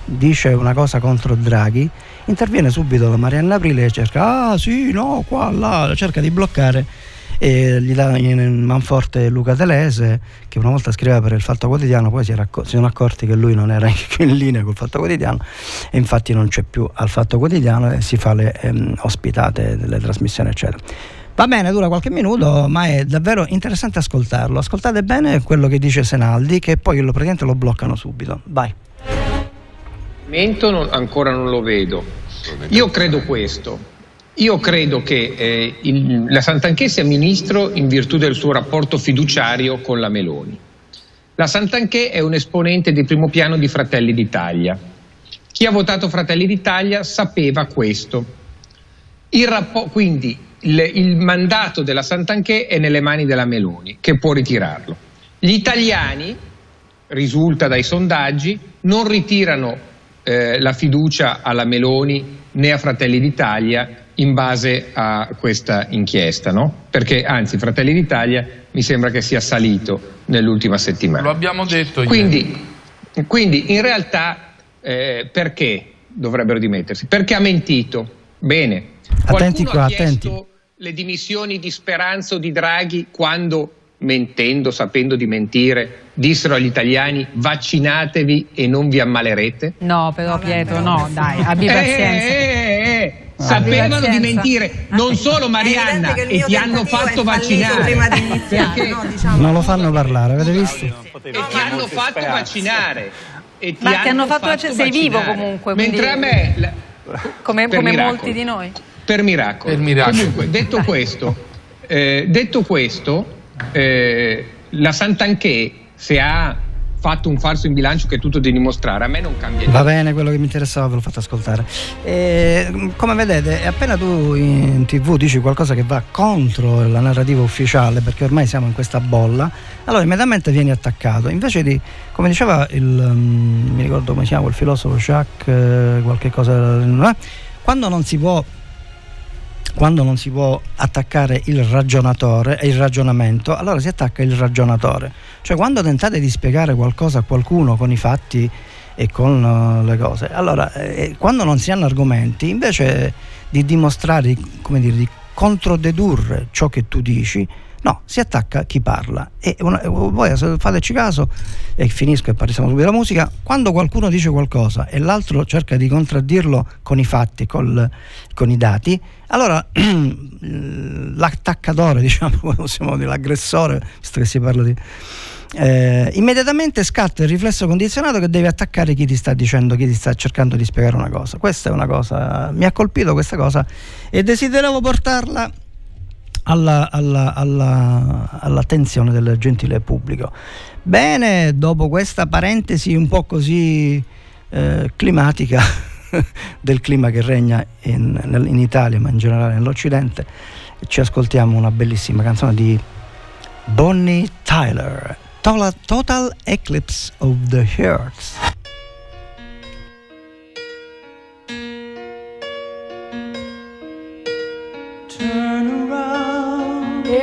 dice una cosa contro Draghi, interviene subito la Marianna Aprile e cerca, ah sì, no, qua, là, cerca di bloccare e gli dà in manforte Luca Telese che una volta scriveva per il Fatto Quotidiano poi si, acc- si sono accorti che lui non era *laughs* in linea col Fatto Quotidiano e infatti non c'è più al Fatto Quotidiano e si fa le ehm, ospitate delle trasmissioni eccetera Va bene, dura qualche minuto, ma è davvero interessante ascoltarlo. Ascoltate bene quello che dice Senaldi, che poi lo, praticamente lo bloccano subito. Vai. Mento non- ancora non lo vedo. Io credo questo. Io credo che eh, il- la Santanchè sia ministro in virtù del suo rapporto fiduciario con la Meloni. La Santanchè è un esponente di primo piano di Fratelli d'Italia. Chi ha votato Fratelli d'Italia sapeva questo. Rappo- quindi il, il mandato della Santanchè è nelle mani della Meloni, che può ritirarlo. Gli italiani, risulta dai sondaggi, non ritirano eh, la fiducia alla Meloni né a Fratelli d'Italia in base a questa inchiesta, no? Perché anzi Fratelli d'Italia mi sembra che sia salito nell'ultima settimana. Lo abbiamo detto ieri. Quindi, quindi in realtà eh, perché dovrebbero dimettersi? Perché ha mentito. Bene. Attenti Qualcuno qua, ha chiesto attenti. le dimissioni di Speranza o di Draghi quando, mentendo, sapendo di mentire, dissero agli italiani vaccinatevi e non vi ammalerete? No, però Pietro, no, dai, abbi Eh, pazienza. eh, eh, eh, Sapevano di mentire, non solo Marianna, e ti hanno fatto vaccinare. prima di iniziare, Perché- no, diciamo. Non lo fanno parlare, avete visto? e ti hanno fatto vaccinare. E ti Ma ti hanno fatto vaccinare- sei vivo comunque, Mentre quindi- a me, la- Come, come molti di noi. per miracolo. Per miracolo. Comunque, detto questo, eh, detto questo eh, la Santanchè, se ha fatto un falso in bilancio che è tutto da dimostrare, a me non cambia Va niente. bene, quello che mi interessava ve l'ho fatto ascoltare. E, come vedete, appena tu in tv dici qualcosa che va contro la narrativa ufficiale, perché ormai siamo in questa bolla, allora immediatamente vieni attaccato. Invece di, come diceva il, mm, mi ricordo come si chiama, il filosofo Jacques, eh, qualche cosa, eh, quando non si può quando non si può attaccare il ragionatore e il ragionamento, allora si attacca il ragionatore. Cioè quando tentate di spiegare qualcosa a qualcuno con i fatti e con eh, le cose, allora eh, quando non si hanno argomenti, invece di dimostrare, di- come dire, di controdedurre ciò che tu dici, No, si attacca chi parla. E una- e voi fateci caso, e finisco e passiamo subito alla musica, quando qualcuno dice qualcosa e l'altro cerca di contraddirlo con i fatti, col- con i dati, allora *clears throat* l'attaccatore, *laughs* diciamo, possiamo dire, l'aggressore, visto che si parla di... eh, immediatamente scatta il riflesso condizionato che deve attaccare chi ti sta dicendo, chi ti sta cercando di spiegare una cosa. Questa è una cosa, mi ha colpito questa cosa e desideravo portarla alla- alla- alla- all'attenzione del gentile pubblico. Bene, dopo questa parentesi un po' così eh, climatica *laughs* del clima che regna in, in Italia, ma in generale nell'Occidente, ci ascoltiamo una bellissima canzone di Bonnie Tyler, Total, Eclipse of the Hearts.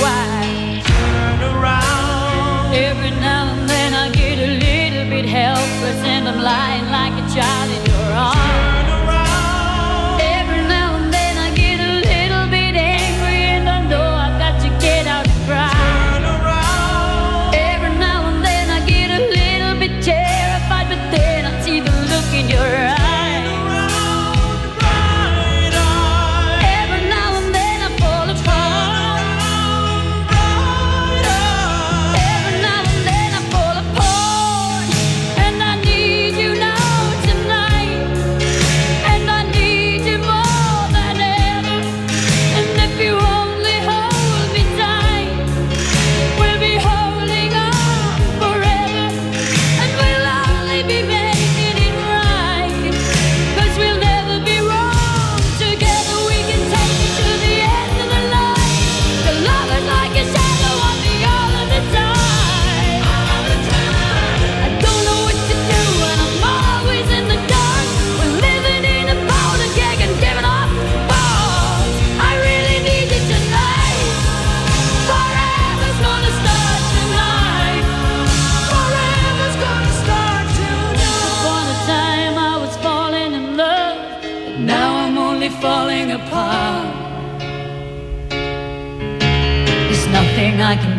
Wild. Turn around. Every now and then I get a little bit helpless and I'm lying like a child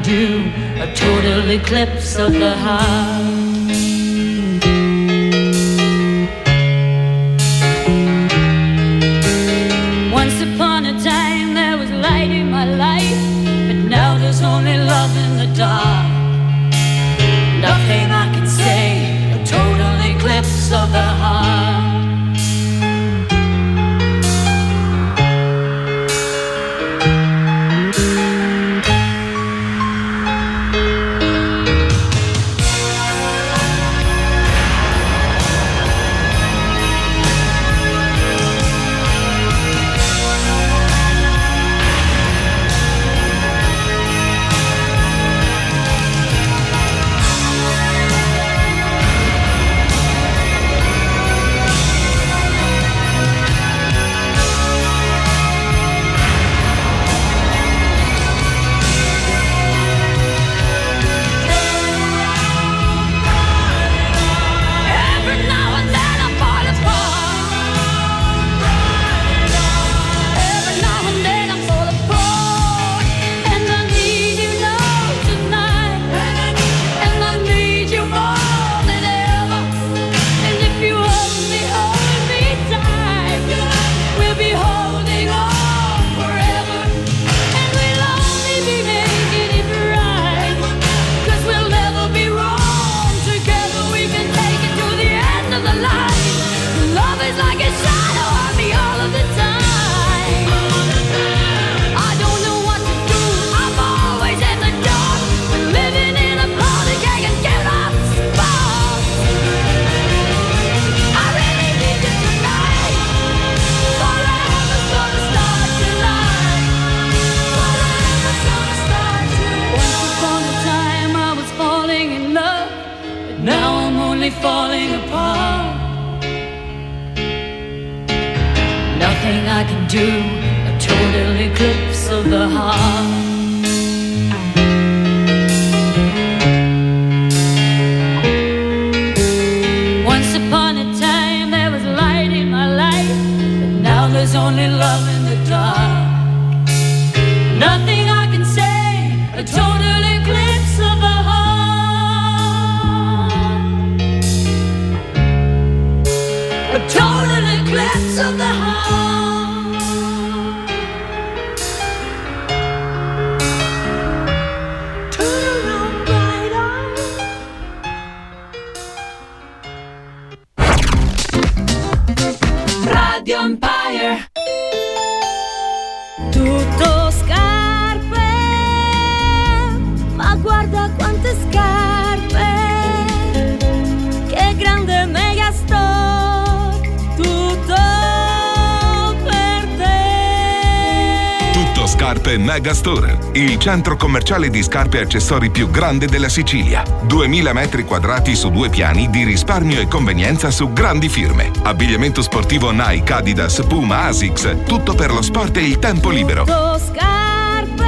do, a total eclipse of the heart. Once upon a time there was light in my life, but now there's only love in the dark. Megastore, il centro commerciale di scarpe e accessori più grande della Sicilia. 2000 metri quadrati su due piani di risparmio e convenienza su grandi firme. Abbigliamento sportivo Nike, Adidas, Puma, Asics, tutto per lo sport e il tempo libero. Tutto scarpe,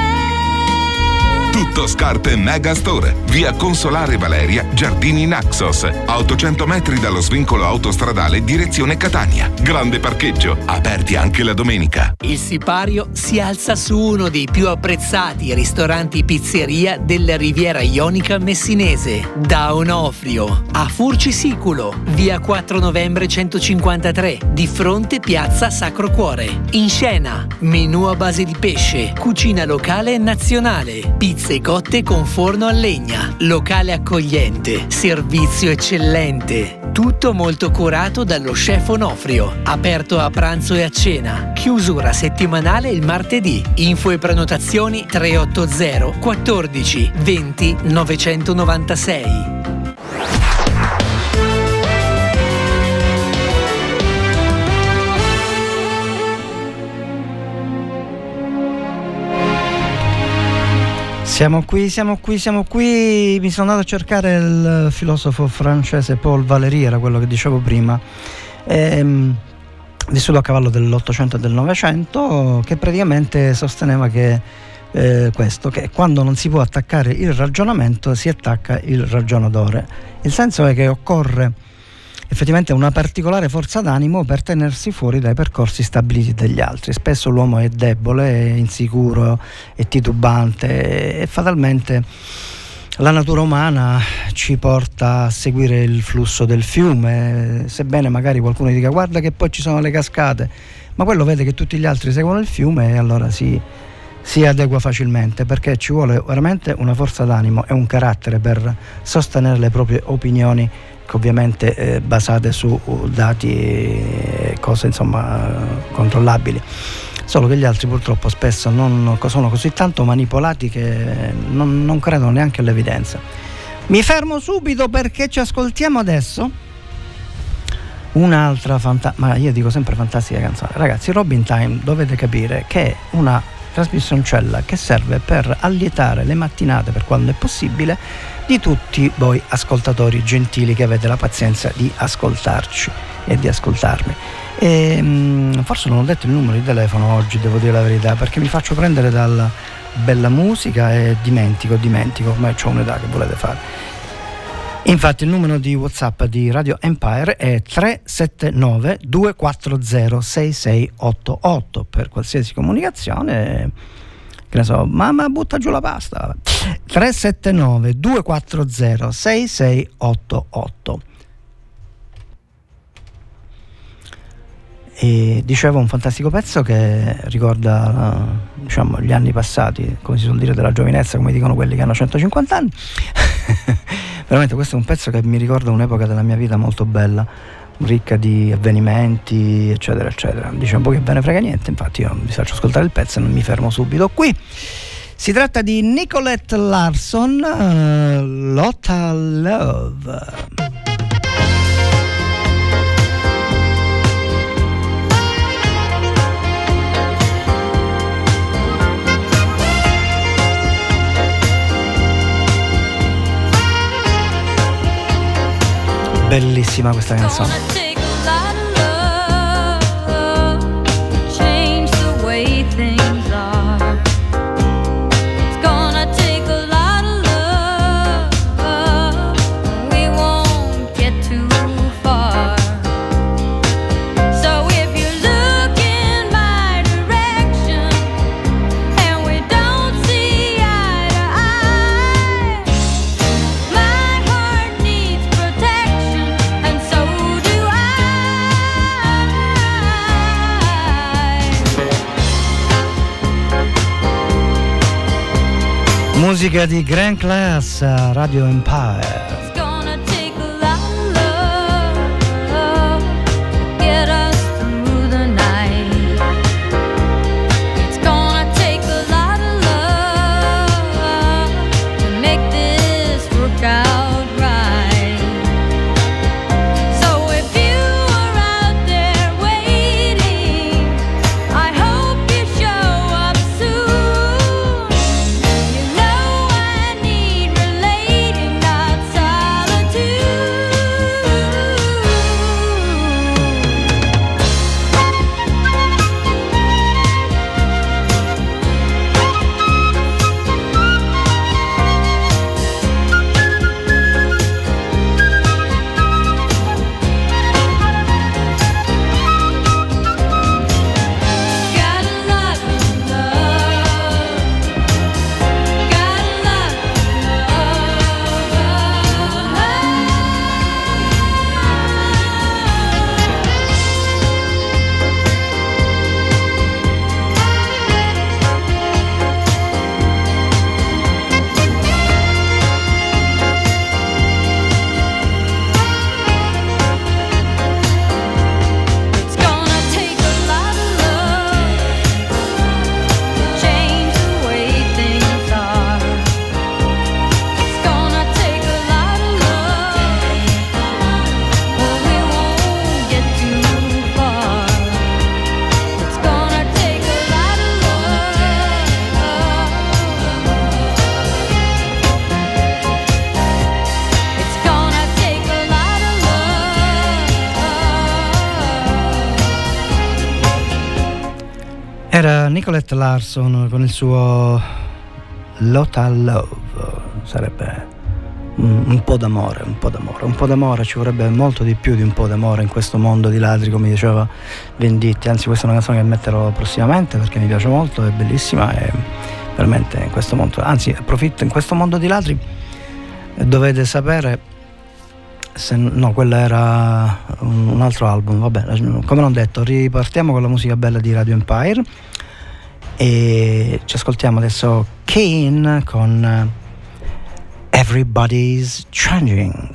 Scarpe Megastore, via Consolare Valeria, Giardini Naxos, a 800 metri dallo svincolo autostradale direzione Catania. Grande parcheggio, aperti anche la domenica. Il sipario si alza su uno dei più apprezzati ristoranti pizzeria della Riviera Ionica messinese, da Onofrio, a Furcisiculo, via 4 novembre 153, di fronte piazza Sacro Cuore. In scena, menù a base di pesce, cucina locale e nazionale, pizze cotte con forno a legna, locale accogliente, servizio eccellente. Tutto molto curato dallo chef Onofrio, aperto a pranzo e a cena, chiusura settimanale il martedì. Info e prenotazioni 380 14 20 996. Siamo qui, siamo qui, siamo qui. Mi sono andato a cercare il filosofo francese Paul Valéry, era quello che dicevo prima. Ehm, vissuto a cavallo dell'Ottocento e del Novecento, che praticamente sosteneva che eh, questo, che quando non si può attaccare il ragionamento si attacca il ragionatore. Il senso è che occorre effettivamente una particolare forza d'animo per tenersi fuori dai percorsi stabiliti dagli altri. Spesso l'uomo è debole, è insicuro, è titubante e fatalmente la natura umana ci porta a seguire il flusso del fiume, sebbene magari qualcuno dica guarda che poi ci sono le cascate, ma quello vede che tutti gli altri seguono il fiume e allora si, si adegua facilmente perché ci vuole veramente una forza d'animo e un carattere per sostenere le proprie opinioni ovviamente eh, basate su dati e cose insomma controllabili. Solo che gli altri purtroppo spesso non, sono così tanto manipolati che non, non credono neanche all'evidenza. Mi fermo subito perché ci ascoltiamo adesso un'altra fantastica ma io dico sempre fantastica canzone. Ragazzi Robin Time dovete capire che è una trasmissioncella che serve per allietare le mattinate per quando è possibile di tutti voi ascoltatori gentili che avete la pazienza di ascoltarci e di ascoltarmi. E, mh, forse non ho detto il numero di telefono oggi, devo dire la verità, perché mi faccio prendere dalla bella musica e dimentico, dimentico, ormai ho un'età che volete fare. Infatti il numero di WhatsApp di Radio Empire è 379 240 6688 per qualsiasi comunicazione che ne so, mamma butta giù la pasta. 379 240 6688. E dicevo un fantastico pezzo che ricorda diciamo, gli anni passati, come si suol dire della giovinezza, come dicono quelli che hanno 150 anni. *laughs* Veramente questo è un pezzo che mi ricorda un'epoca della mia vita molto bella, ricca di avvenimenti, eccetera, eccetera. Po' che ve ne frega niente, infatti io vi faccio ascoltare il pezzo e non mi fermo subito qui. Si tratta di Nicolette Larson, uh, Lotta Love. Bellissima questa canzone. Musica di Grand Class, Radio Empire. Nicolette Larson con il suo Lotal Love, sarebbe un, po' d'amore, un po' d'amore, un po' d'amore, ci vorrebbe molto di più di un po' d'amore in questo mondo di ladri, come diceva Venditti, anzi questa è una canzone che metterò prossimamente perché mi piace molto, è bellissima e veramente in questo mondo, anzi approfitto, in questo mondo di ladri. Dovete sapere se, no, quello era un altro album, vabbè, come non detto, ripartiamo con la musica bella di Radio Empire e ci ascoltiamo adesso Kane con Everybody's Changing.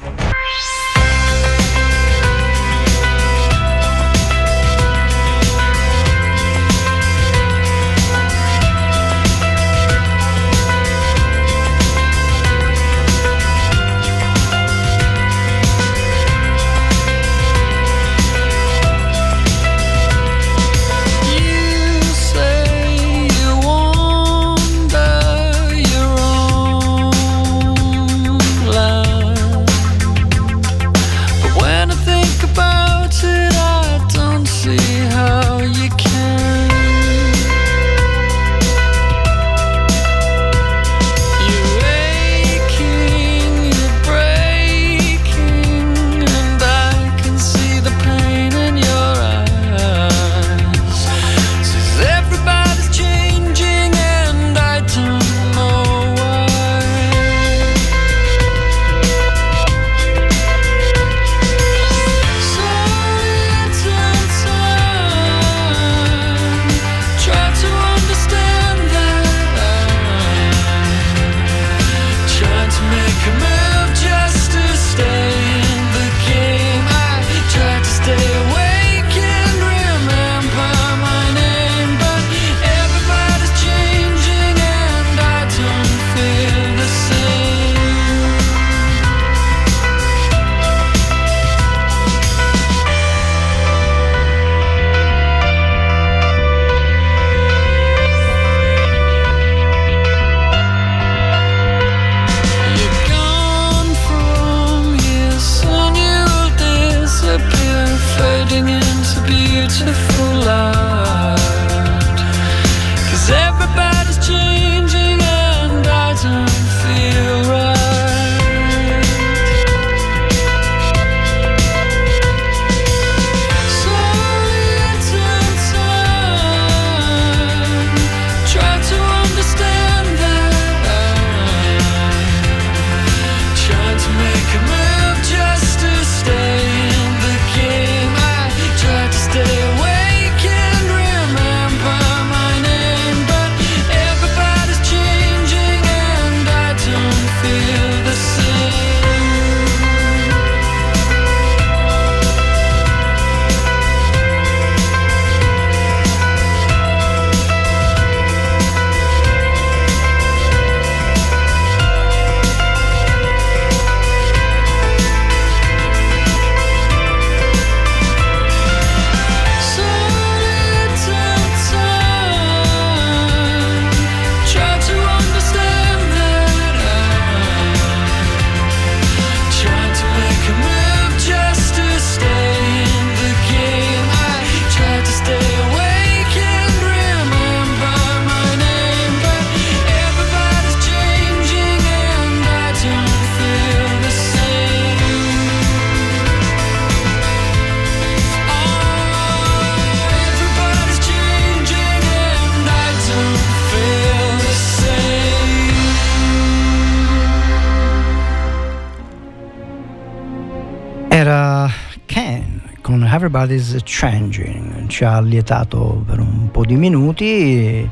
Changing. Ci ha lietato per un po' di minuti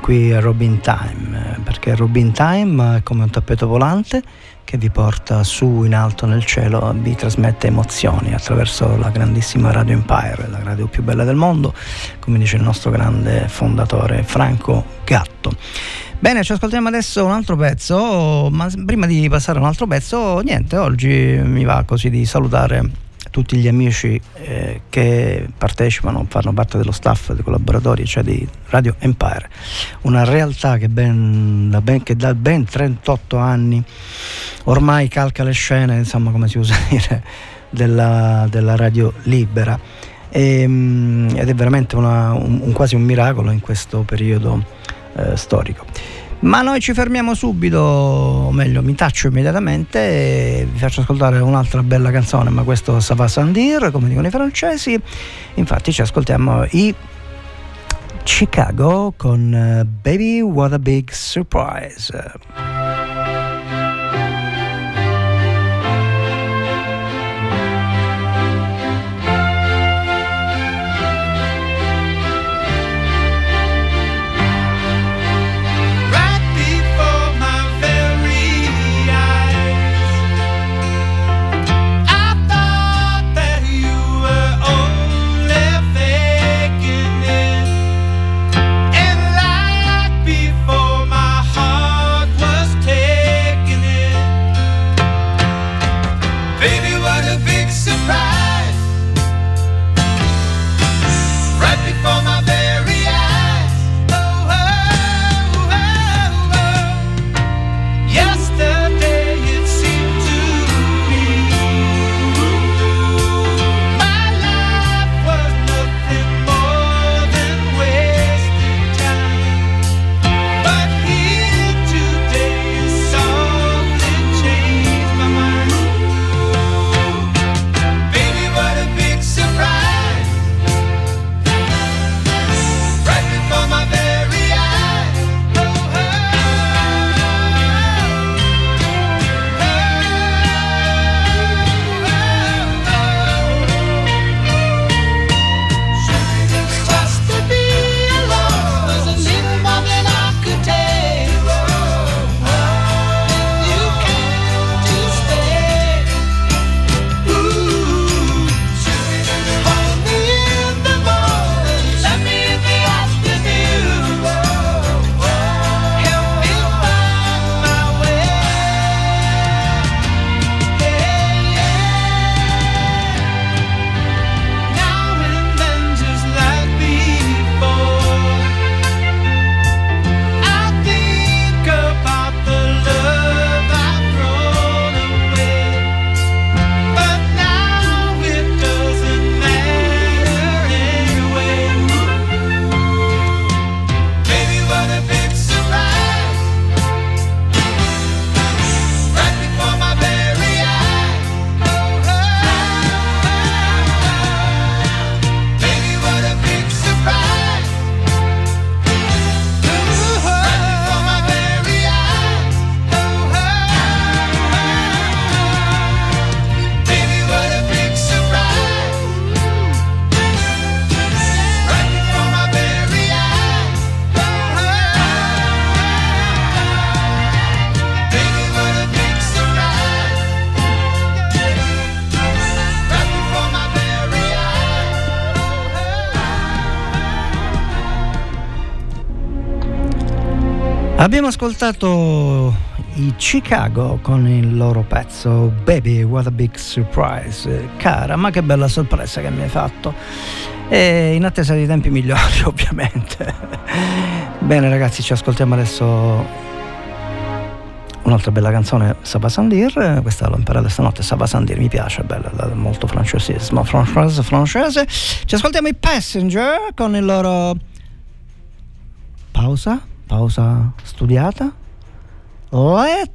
qui a Robin Time, perché Robin Time è come un tappeto volante che vi porta su in alto nel cielo, vi trasmette emozioni attraverso la grandissima Radio Empire, la radio più bella del mondo, come dice il nostro grande fondatore Franco Gatto. Bene, ci ascoltiamo adesso un altro pezzo, ma prima di passare a un altro pezzo, niente, oggi mi va così di salutare tutti gli amici eh, che partecipano, fanno parte dello staff, dei collaboratori, cioè di Radio Empire, una realtà che, ben, da, ben, che da ben 38 anni ormai calca le scene, insomma come si usa *laughs* dire, della, della radio libera. E, mm, ed è veramente una, un, un, quasi un miracolo in questo periodo eh, storico. Ma noi ci fermiamo subito, o meglio, mi taccio immediatamente e vi faccio ascoltare un'altra bella canzone, ma questo Sava Sandir, come dicono i francesi. Infatti ci ascoltiamo i Chicago con eh, Baby What a Big Surprise. Abbiamo ascoltato i Chicago con il loro pezzo Baby What a Big Surprise. Cara, ma che bella sorpresa che mi hai fatto. E in attesa di tempi migliori, *laughs* ovviamente. Bene, ragazzi, ci ascoltiamo adesso un'altra bella canzone, Saba Sandir. Questa l'ho imparata stanotte. Saba Sandir mi piace, è bella, è molto francesismo, francese, francese. Ci ascoltiamo i Passenger con il loro. Pausa, pausa studiata. Let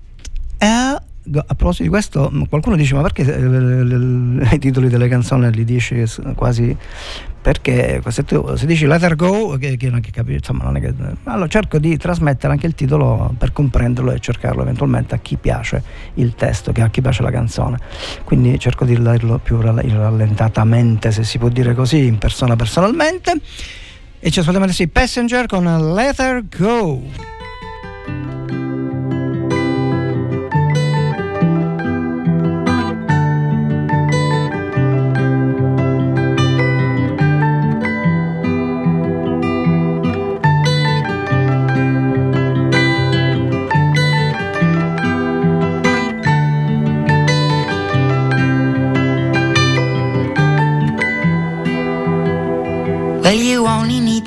Go. A proposito di questo, qualcuno dice: Ma perché eh, *laughs* i titoli delle canzoni li dici quasi. Perché se, tu, se dici Let Her Go, che, che che capi- insomma, non è che. Allora cerco di trasmettere anche il titolo per comprenderlo e cercarlo eventualmente a chi piace il testo, a chi piace la canzone. Quindi cerco di dirlo più rall- rallentatamente, se si può dire così, in persona personalmente. E ci ascoltiamo adesso i Passenger con Let Her Go. Well, you only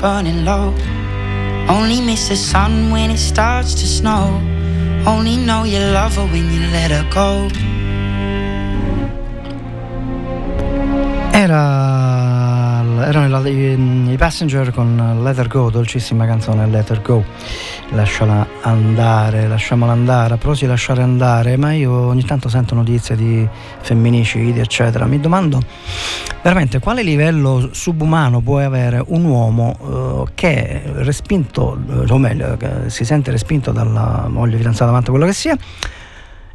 Burning low. Only miss the sun when it starts to snow. Only know you love her when you let her go. Era, erano i, Passenger con Let Her Go, dolcissima canzone Let Her Go. Lasciala andare, lasciamola andare, a proposito lasciare andare, ma io ogni tanto sento notizie di femminicidi, eccetera. Mi domando veramente quale livello subumano può avere un uomo eh, che respinto, eh, o meglio, si sente respinto dalla moglie, fidanzata, amante, quello che sia,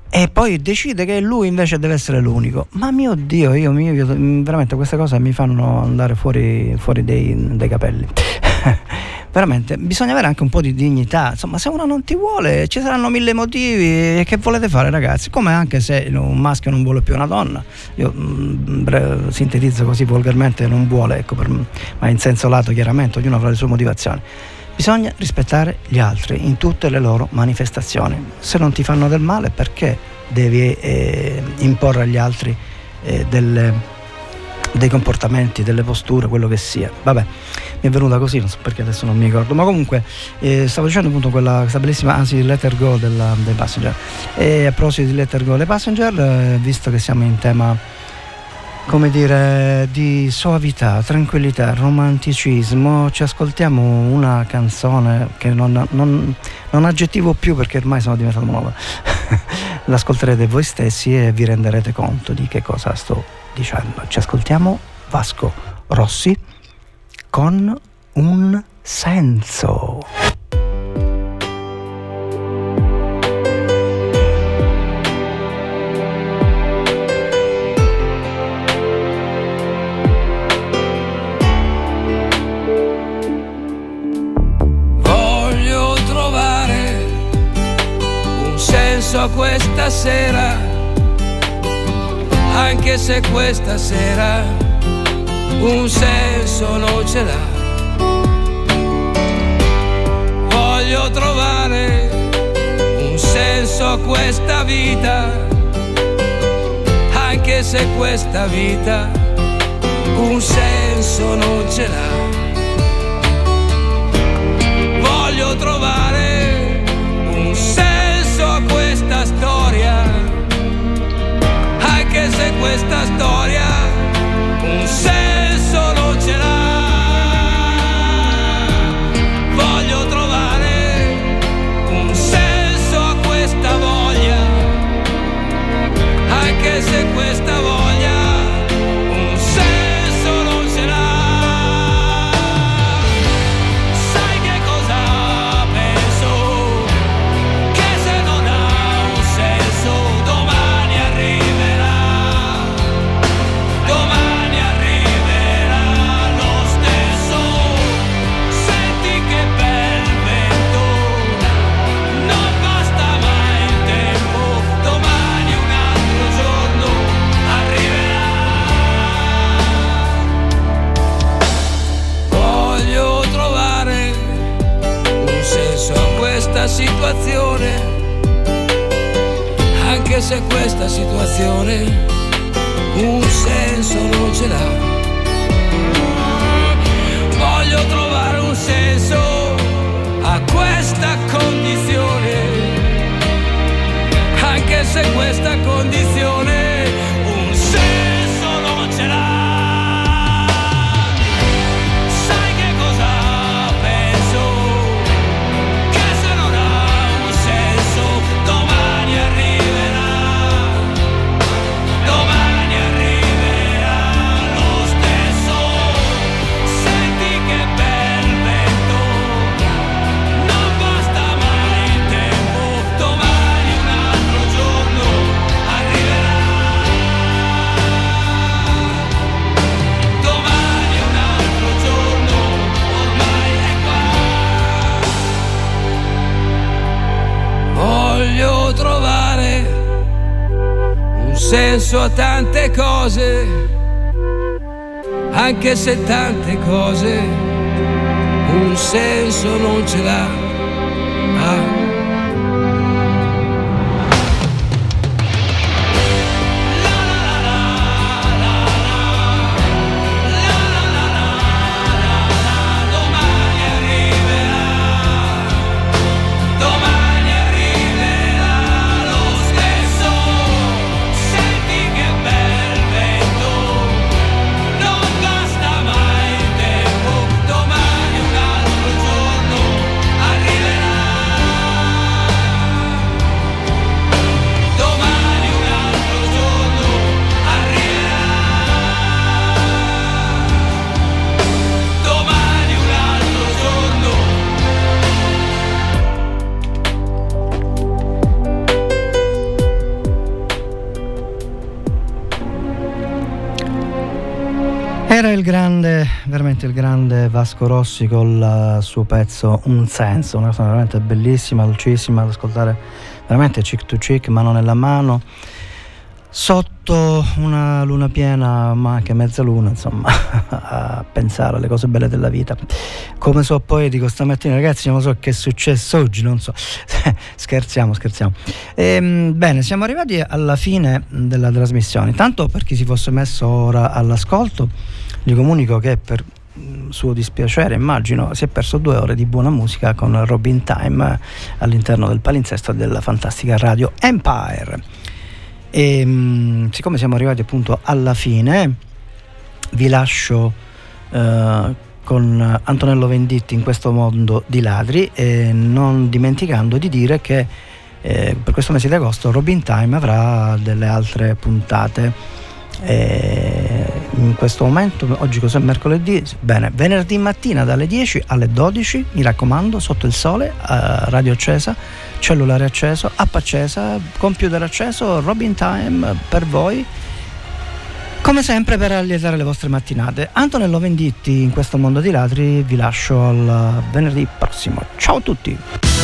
e poi decide che lui invece deve essere l'unico. Ma mio Dio, io, io- veramente queste cose mi fanno andare fuori, fuori dei, dei capelli. *laughs* veramente bisogna avere anche un po' di dignità. Insomma, se uno non ti vuole, ci saranno mille motivi. Che volete fare, ragazzi? Come anche se un maschio non vuole più una donna. Io mm, bre- sintetizzo così volgarmente, non vuole, ecco, per- ma in senso lato chiaramente, ognuno avrà le sue motivazioni. Bisogna rispettare gli altri in tutte le loro manifestazioni. Se non ti fanno del male, perché devi eh, imporre agli altri eh, delle- dei comportamenti, delle posture, quello che sia. Vabbè, mi è venuta così, non so perché adesso non mi ricordo. Ma comunque eh, stavo dicendo appunto quella, questa bellissima, anzi, Letter Go della- dei Passenger. E a proposito di Letter Go dei Passenger, eh, visto che siamo in tema come dire, di soavità, tranquillità, romanticismo, ci ascoltiamo una canzone che non, non, non aggettivo più perché ormai sono diventato nuova. *laughs* L'ascolterete voi stessi e vi renderete conto di che cosa sto dicendo. Ci ascoltiamo Vasco Rossi con un senso. Questa sera, anche se questa sera un senso non ce l'ha. Voglio trovare un senso a questa vita, anche se questa vita un senso non ce l'ha. Questa storia un senso non ce l'ha. Voglio trovare un senso a questa voglia, anche se questa questa situazione, anche se questa situazione un senso non ce l'ha. Voglio trovare un senso a questa condizione, anche se questa condizione senso a tante cose, anche se tante cose un senso non ce l'ha. Ah. Veramente il grande Vasco Rossi con il suo pezzo Un senso, una cosa veramente bellissima, dolcissima da ascoltare, veramente chick to chick, mano nella mano, sotto una luna piena, ma anche mezza luna, insomma, *laughs* a pensare alle cose belle della vita. Come so poetico stamattina, ragazzi, non so che è successo oggi, non so. *laughs* scherziamo, scherziamo. Ehm, bene, siamo arrivati alla fine della trasmissione. Tanto per chi si fosse messo ora all'ascolto, gli comunico che per suo dispiacere, immagino, si è perso due ore di buona musica con Robin Time eh, all'interno del palinsesto della fantastica radio Empire. E mm, siccome siamo arrivati appunto alla fine, vi lascio eh, con Antonello Venditti in questo mondo di ladri e non dimenticando di dire che eh, per questo mese di agosto Robin Time avrà delle altre puntate. E in questo momento, oggi cos'è mercoledì? Bene, venerdì mattina dalle 10 alle 12, mi raccomando, sotto il sole, eh, radio accesa, cellulare acceso, app accesa, computer acceso, Robin Time per voi. Come sempre per allietare le vostre mattinate. Antonello Venditti in questo mondo di ladri vi lascio al venerdì prossimo. Ciao a tutti!